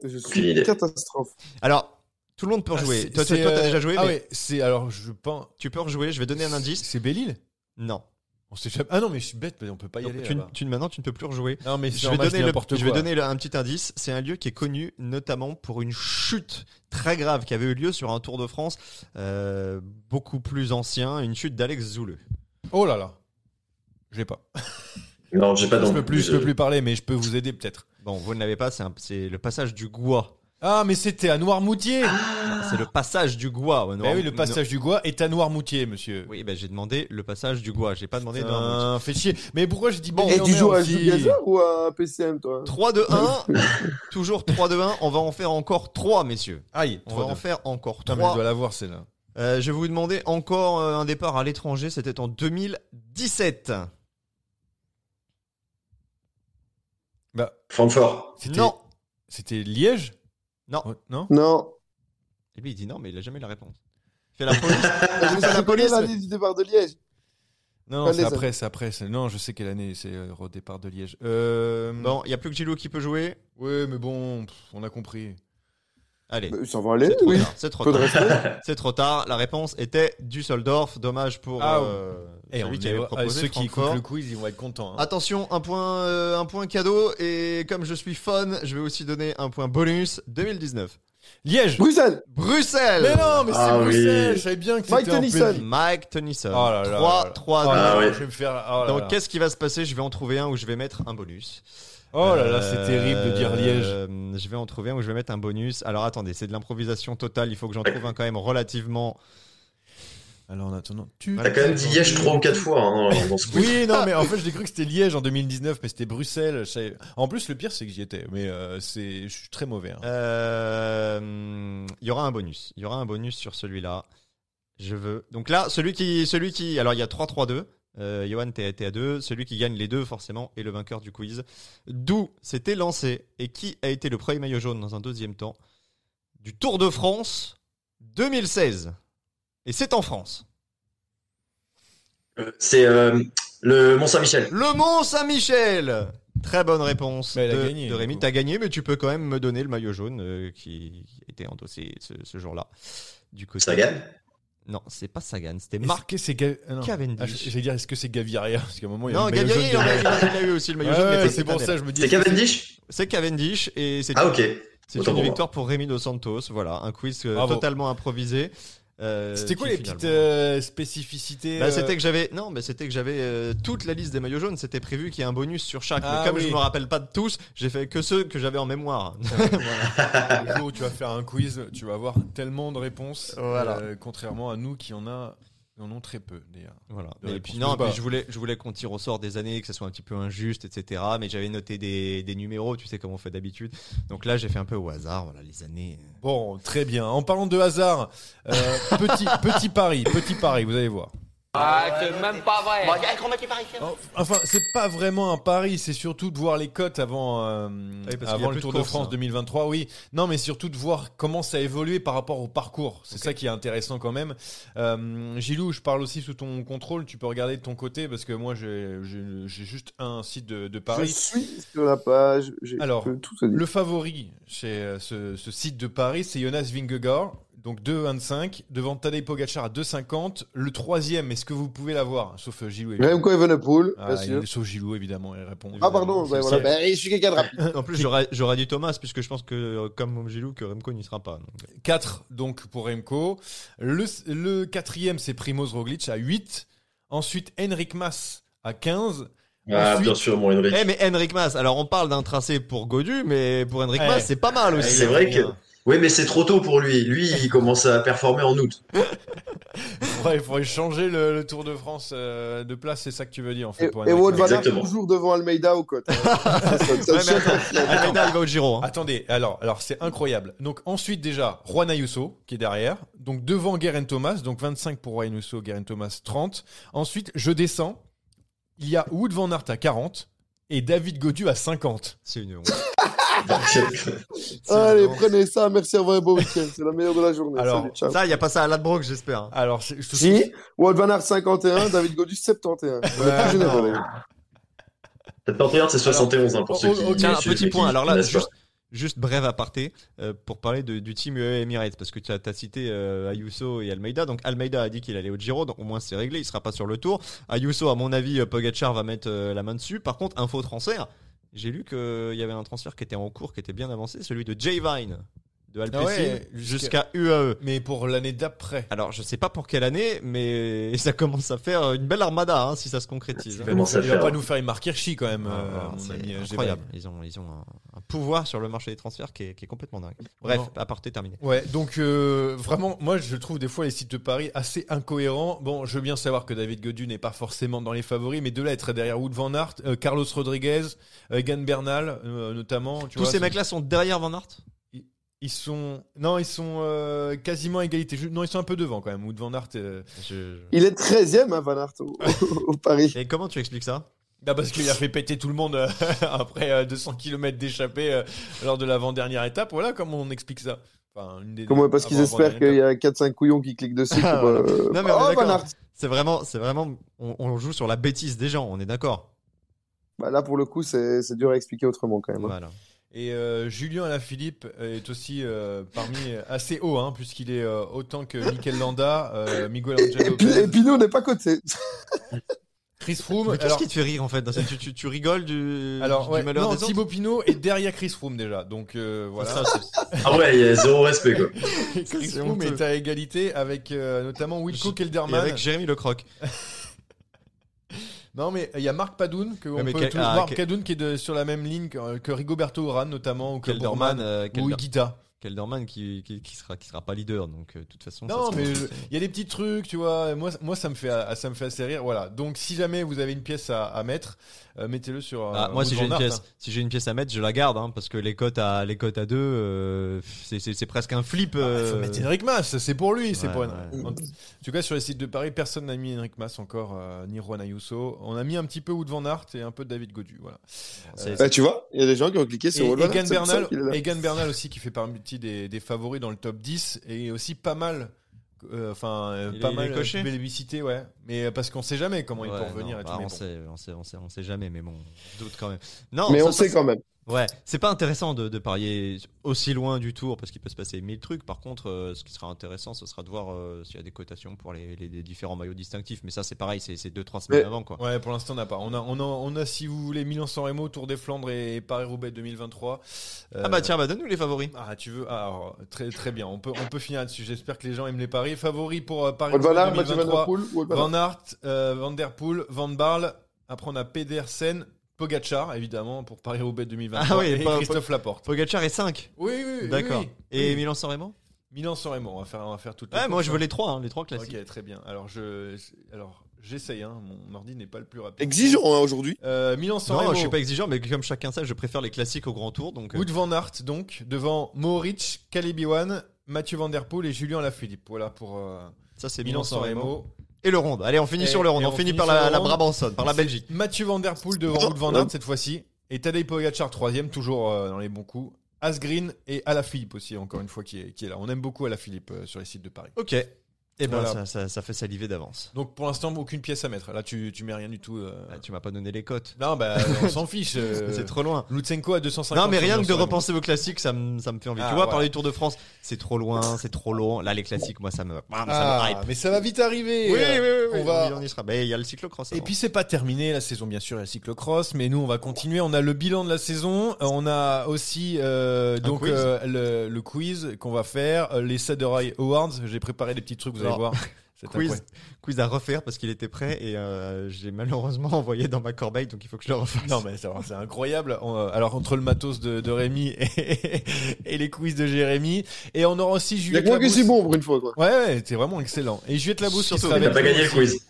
Je suis une catastrophe. Alors, tout le monde peut Ah, rejouer. c'est- toi, toi, t'as déjà joué, Ah mais ouais, c'est alors je pense. tu peux rejouer. Je vais donner un indice. C'est Belle-Île Non. On sait jamais- Ah non, mais je suis bête, mais on peut pas y Donc, aller. tu, tu- maintenant, tu ne peux plus rejouer. Non, mais Je vais, donner le- je vais donner un petit indice. C'est un lieu qui est connu notamment pour une chute très grave qui avait eu lieu sur un Tour de France euh, beaucoup plus ancien, une chute d'Alex Zoule. Oh là là. Je l'ai pas. Non, j'ai pas Je peux plus, je peux plus parler, mais je peux vous aider peut-être. Bon, vous ne l'avez pas, c'est le passage du Goua. Ah, mais c'était à Noirmoutier. C'est le passage du Goua. ouais, Bah non, oui, le passage du Goua est à Noirmoutier, monsieur. Oui, ben j'ai demandé le passage du Goua. J'ai pas demandé de Ah, fait chier. Mais pourquoi j'ai dit bon Et tu joues à Jugazer ou à PCM, toi? 3 de 1, toujours 3 de 1, on va en faire encore 3 messieurs. Aïe, On 3 va en faire encore Putain, mais je 3. dois l'avoir celle-là. Euh, je vais vous demander encore euh, un départ à l'étranger, c'était en 2017. Bah, c'était- Non, C'était Liège? Non. Oh, Non Non. Et lui il dit non, mais il a jamais la réponse. Il fait la police. Il fait la police. l'année du départ de Liège. Non, c'est après, c'est après. c'est- Non, je sais quelle année, c'est euh, au départ de Liège. Euh... Bon, il y a plus que Gilou qui peut jouer? Ouais, mais bon, pff, on a compris. Allez. Bah, ça va aller. C'est trop oui. tard. C'est trop de tard. C'est trop tard. La réponse était Düsseldorf. Dommage pour Ah, euh, Et celui on qui est- avait proposé ceux qui écoutent le quiz, ils vont être contents. hein. Attention, un point, euh, un point cadeau et comme je suis fun, je vais aussi donner un point bonus 2019. Liège Bruxelles. Bruxelles. Mais non, mais c'est Ah oui. Bruxelles, je savais bien que Mike c'était en Tennyson. Mike Tennyson. Oh là là 3, là là. 3, Oh là Ah là, ouais. Je vais me faire. Oh là Donc qu'est-ce qui va se passer? Je vais en trouver un où je vais mettre un bonus. Oh là là, c'est Euh, terrible de dire Liège. Je vais en trouver un où je vais mettre un bonus. Alors attendez, c'est de l'improvisation totale. Il faut que j'en trouve un quand même relativement. Alors en attendant, tu. T'as quand même dit Liège trois ou quatre fois hein, dans- ce. Oui, non, mais en fait, j'ai cru que c'était Liège en 2019, mais c'était Bruxelles. je En plus, le pire, c'est que j'y étais, mais euh, c'est, je suis très mauvais. hein. Euh, Il y aura un bonus. Il y aura un bonus sur celui-là. Je veux. Donc là, celui qui, celui qui, alors il y a 3-3-2. Euh, Johan, t'es t'es à 2. Celui qui gagne les deux, forcément, est le vainqueur du quiz. D'où s'était lancé et qui a été le premier maillot jaune dans un deuxième temps du Tour de France 2016. Et c'est en France. Euh, C'est euh, le Mont-Saint-Michel. Le Mont Saint-Michel. Très bonne réponse Bah, de, gagné, de Rémi. T'as gagné, mais tu peux quand même me donner le maillot jaune euh, qui était endossé ce, ce jour-là. Du côté. Sagan Non, c'est pas Sagan, c'était Est-ce Marc que c'est Ga- ah, non. Cavendish. Ah, je- J'allais dire, est-ce que c'est Gaviria Parce qu'à un moment, il y a Non, Gaviria, il en a, il eu aussi le maillot jaune. ouais, c'est pour ça, je me dis. C'est Cavendish C'est Cavendish et c'est Ah, une- ok. C'est victoire pour Rémi Dos Santos. Voilà, un quiz euh, Bravo. totalement improvisé. Euh, C'était quoi les finalement- petites euh, spécificités Bah, euh, c'était que j'avais non mais c'était que j'avais euh, toute la liste des maillots jaunes c'était prévu qu'il y ait un bonus sur chaque Ah mais comme oui. je me rappelle pas de tous j'ai fait que ceux que j'avais en mémoire Le jour où tu vas faire un quiz, tu vas avoir tellement de réponses. Voilà. euh, contrairement à nous qui en a, qui en ont très peu d'ailleurs. voilà De et puis non Mais je voulais je voulais qu'on tire au sort des années que ça soit un petit peu injuste etc mais j'avais noté des, des numéros tu sais comme on fait d'habitude donc là j'ai fait un peu au hasard voilà les années Bon, très bien. En parlant de hasard, euh, petit petit pari, petit pari, vous allez voir. Ah, c'est même pas vrai. Oh, Enfin, c'est pas vraiment un pari, c'est surtout de voir les cotes avant, euh, Oui, parce qu'il y a avant plus le de Tour de courses, France hein. 2023. Oui, non, mais surtout de voir comment ça a évolué par rapport au parcours. C'est ça qui est intéressant quand même. Euh, Gilou, je parle aussi sous ton contrôle. Tu peux regarder de ton côté parce que moi, j'ai j'ai- j'ai juste un site de, de Je paris. suis sur la page. j'ai- Alors, je peux tout te dire. Le favori chez euh, ce, ce site de Paris, c'est Jonas Vingegaard, donc 2,25, devant Tadej Pogacar à 2,50. Le troisième, est-ce que vous pouvez l'avoir? Sauf euh, Gilou. Remco Evenepoel, Ah, bien il- sûr. sauf Gilou, évidemment, il répond. Ah, pardon, ben voilà, c'est- ben, je suis quelqu'un de rapide. en plus j'aurais dit Thomas puisque je pense que euh, comme Gilou que Remco n'y sera pas donc. 4 donc pour Remco. Le, le quatrième, c'est Primoz Roglic à 8. Ensuite, Henrik Mas à 15. Ah, Ensuite- bien sûr, mon Henrik. Eh mais Henrik Mas, alors on parle d'un tracé pour Godu, mais pour Henrik Eh. Mas c'est pas mal aussi. C'est vrai que. Oui, mais c'est trop tôt pour lui. Lui, il commence à performer en août. Ouais, il faudrait changer le, le Tour de France euh, de place, c'est ça que tu veux dire en fait. Et, pour et Wout van toujours devant Almeida au attends, ça, Almeida, elle va au Giro. hein. Attendez, alors, alors c'est incroyable. Donc ensuite déjà, Juan Ayuso qui est derrière. Donc devant Guerin Thomas, donc 25 pour Juan Ayuso, Guerin Thomas 30. Ensuite, je descends. Il y a Wood van Aert à 40 et David Godu à 50. C'est une honte. Allez, prenez ça. Merci, au revoir et bon week-end. C'est la meilleure de la journée. Alors, Salut, ciao. Ça, il y a pas ça à Ladbrokes, j'espère. Alors, c'est- je te Si, Wout van Aert 51, David Godus 71. On est Ouais, plus généreux, non. les gars. 71, c'est 71 hein, pour ceux qui. Tiens, un petit point. Alors là, juste, juste bref aparté euh, pour parler de- du team UE Emirates parce que tu as, cité euh, Ayuso et Almeida. Donc Almeida a dit qu'il allait au Giro, donc au moins c'est réglé, il sera pas sur le Tour. Ayuso, à mon avis, euh, Pogacar va mettre euh, la main dessus. Par contre, info transfert. J'ai lu qu'il y avait un transfert qui était en cours, qui était bien avancé, celui de Jay Vine de Alpecin Ah ouais, jusqu'à UAE. Mais pour l'année d'après. Alors, je sais pas pour quelle année, mais ça commence à faire une belle armada hein, si ça se concrétise. Ça il va pas nous faire une marque Hirschi quand même, Ah, euh, ah, mon c'est ami euh, incroyable. Ils ont, ils ont un, un pouvoir sur le marché des transferts qui est, qui est complètement dingue. Bref, Non. aparté terminé. Ouais, donc euh, vraiment, moi je trouve des fois les sites de paris assez incohérents. Bon, je veux bien savoir que David Godu n'est pas forcément dans les favoris, mais de là à être derrière Wood Van Aert, euh, Carlos Rodriguez, Egan Bernal euh, notamment. Tu Tous vois, ces mecs-là sont derrière Van Aert? Ils sont. Non, ils sont euh, quasiment à égalité. Je- Non, ils sont un peu devant quand même. Wood Van Aert. euh, Il est 13ème, hein, Van Aert, au, au Paris. Et comment tu expliques ça? Bah parce qu'il a fait péter tout le monde euh, après euh, 200 km d'échappée euh, lors de l'avant-dernière étape. Voilà comment on explique ça. Enfin, une des- Comment Parce qu'ils espèrent qu'il y a 4-5 couillons qui cliquent dessus. Ah, pour, euh, Non mais oh, Van. Aert. C'est vraiment, c'est vraiment, on, on joue sur la bêtise des gens. On est d'accord. Bah, là, pour le coup, c'est c'est dur à expliquer autrement quand même. hein. Voilà. Et euh, Julien Alaphilippe est aussi euh, parmi assez haut, hein, puisqu'il est euh, autant que Mikel Landa, euh, Miguel Angel Et Lopez, et n'est pas coté. Chris Froome. Qu'est-ce qui te fait rire en fait dans cette- tu, tu, tu rigoles du, alors du ouais, malheur non, des autres Thibaut Pinot est derrière Chris Froome déjà, donc euh, voilà. Ça, Ah ouais, il y a zéro respect quoi. Chris Froome est à égalité avec euh, notamment Wilco Et Kelderman. avec Jérémy Lecroc. Non mais il y a Marc Padoun que on mais peut ah, Marc quel- Padoun qui est de- sur la même ligne que, que Rigoberto Urán notamment ou que Kelderman, Bourman euh, ou Kelder- Higuita. Kelderman qui, qui, qui sera, qui sera pas leader, donc euh, toute façon. Non, mais je- il y a des petits trucs, tu vois. Moi, moi, ça me fait, ça me fait assez rire. Voilà. Donc, si jamais vous avez une pièce à, à mettre, euh, mettez-le sur. euh, Ah, moi, si j'ai une pièce, hein. si j'ai une pièce à mettre, je la garde, hein, parce que les cotes à les cotes à deux, euh, c'est- presque un flip. Ah, euh, faut mettre Henrik Mas, c'est pour lui, c'est Ouais, pour. ouais. En tout cas, sur les sites de Paris, personne n'a mis Henrik Mas encore, euh, ni Juan Ayuso. On a mis un petit peu Wood Van Aert et un peu David Godu, voilà. Bah, tu vois, il y a des gens qui ont cliqué sur Egan Bernal. Egan Bernal aussi qui fait partie des, des favoris dans le top 10 et aussi pas mal. euh, Enfin, euh, Il pas est- il mal coché? plébiscité, ouais. Mais euh, parce qu'on sait jamais comment il Ouais, peut revenir non, et tout. bah, on, bon. sait, on, sait, on, sait, on sait jamais, mais bon, on doute quand même. Non, Mais ça, on ça, sait quand même. Ouais, c'est pas intéressant de, de parier aussi loin du tour parce qu'il peut se passer mille trucs. Par contre, euh, ce qui sera intéressant, ce sera de voir euh, s'il y a des cotations pour les, les- les différents maillots distinctifs. Mais ça, c'est pareil, c'est c'est deux trois semaines Mais- avant quoi. Ouais, pour l'instant, on n'a pas. On a, on, a, on a, si vous voulez, Milan-San Remo, Tour des Flandres et Paris-Roubaix 2023. Euh, Ah bah tiens, bah donne-nous les favoris. Ah, tu veux ah, alors, très, très bien. On peut, on peut finir là-dessus. J'espère que les gens aiment les paris. Favoris pour euh, Paris Wout van Aert, Mathieu 2023. Van Der Poel, Wout van Van Aert, euh, Van Der Poel, Van Barle. Après, on a Pedersen, Pogacar, évidemment, pour Paris-Roubaix 2023. Ah oui, et pas- Christophe Laporte. Pogacar est 5. Oui, oui, oui. D'accord. oui, Et oui. Milan-San Remo? Milan-San Remo. On va faire, on va faire toutes les Ouais, moi je veux hein. les trois, hein, les trois classiques. Ok, très bien. Alors, je, alors j'essaye. Hein. Mon ordi n'est pas le plus rapide. Exigeant hein, aujourd'hui. Euh, Milan-San Non, Remo. je suis pas exigeant, mais comme chacun sait, je préfère les classiques au grand tour. Donc, euh, Wood Van Aert, donc, devant Mohoric, Caleb Ewan, Mathieu Van Der Poel et Julien Lafilippe. Voilà pour euh, ça c'est Milan-San Remo. Et le ronde. Allez, on finit Et- sur le ronde. On, finit par la, la. Brabançonne, par la Belgique. Mathieu Van Der Poel devant Wood Van Aert cette fois-ci. Et Tadej Pogacar troisième, toujours euh, dans les bons coups. Asgreen et Alaphilippe aussi, encore une fois, qui est, qui est là. On aime beaucoup Alaphilippe euh, sur les sites de Paris. Ok. Et ben Voilà. ça, ça- ça fait saliver d'avance. Donc pour l'instant, aucune pièce à mettre. Là, tu, tu mets rien du tout. euh. Ah, tu m'as pas donné les cotes. Non, bah, on s'en fiche. euh. C'est trop loin. Lutsenko à 250. Non, mais rien que de repenser vos classiques, ça me, ça me fait envie. Ah, tu vois, parler du Tour de France, c'est trop loin, c'est trop long. Là, les classiques, moi, ça me, ça me Ah, hype. mais ça va vite arriver. Oui, oui, oui, oui, On va, on y sera. Mais il y a le cyclocross. Et avant. puis c'est pas terminé la saison bien sûr il y a le cyclocross mais nous on va continuer on a le bilan de la saison Euh, on a aussi euh, donc quiz. le, le quiz qu'on va faire les Saderai Awards j'ai préparé des petits trucs vous allez Alors, voir C'est quiz, incroyable. quiz à refaire parce qu'il était prêt et euh, j'ai malheureusement envoyé dans ma corbeille, donc il faut que je le refasse. non mais c'est c'est incroyable On, euh, alors entre le matos de, de Rémi et, et les quiz de Jérémy et on aura aussi Il y a Juliette que suis bon pour une fois, quoi. Ouais, ouais, t'es vraiment excellent. Et Juliette Labousse mais avec t'as pas gagné le quiz.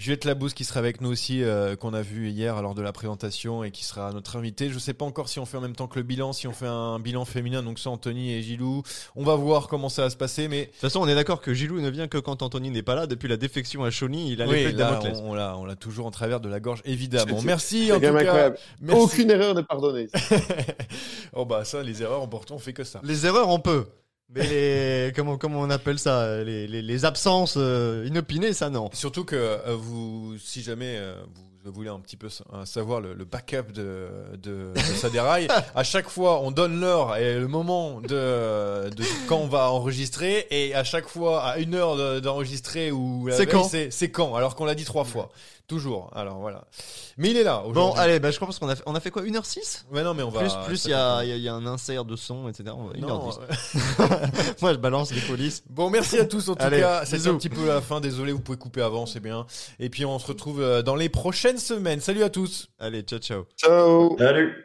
Juliette Labousse qui sera avec nous aussi, euh, qu'on a vu hier lors de la présentation et qui sera notre invité. Je sais pas encore si on fait en même temps que le bilan, si on fait un bilan féminin, donc ça Anthony et Gilou. On va voir comment ça va se passer, mais De toute façon, on est d'accord que Gilou ne vient que quand Anthony n'est pas là. Depuis la défection à Chauny, il a oui, là, on, on l'a, on l'a toujours en travers de la gorge, évidemment. Merci C'est en tout cas. Merci. Aucune erreur n'est pardonnée. oh bah ça, les erreurs, pourtant on fait que ça. Les erreurs, on peut. Mais les, comment, comment on appelle ça les, les, les absences euh, inopinées, ça non. Surtout que euh, vous, si jamais euh, vous voulez un petit peu sa- savoir le, le backup de, de, de à chaque fois on donne l'heure et le moment de, de quand on va enregistrer et à chaque fois à une heure de- d'enregistrer ou C'est quand c'est, c'est quand alors qu'on l'a dit trois fois. Toujours. Alors voilà. Mais il est là Bon, allez, bah, je pense qu'on a fait, on a fait quoi 1h06 Mais non, mais on va. Plus, il y, a, il y a- il y a un insert de son, etc. On va- Non, 1h10. euh, Moi, je balance les polices. Bon, merci à tous en tout Allez, cas. Bisous. un petit peu la fin. Désolé, vous pouvez couper avant, c'est bien. Et puis on se retrouve euh, dans les prochaines semaines. Salut à tous. Allez, ciao, ciao. Ciao. Salut.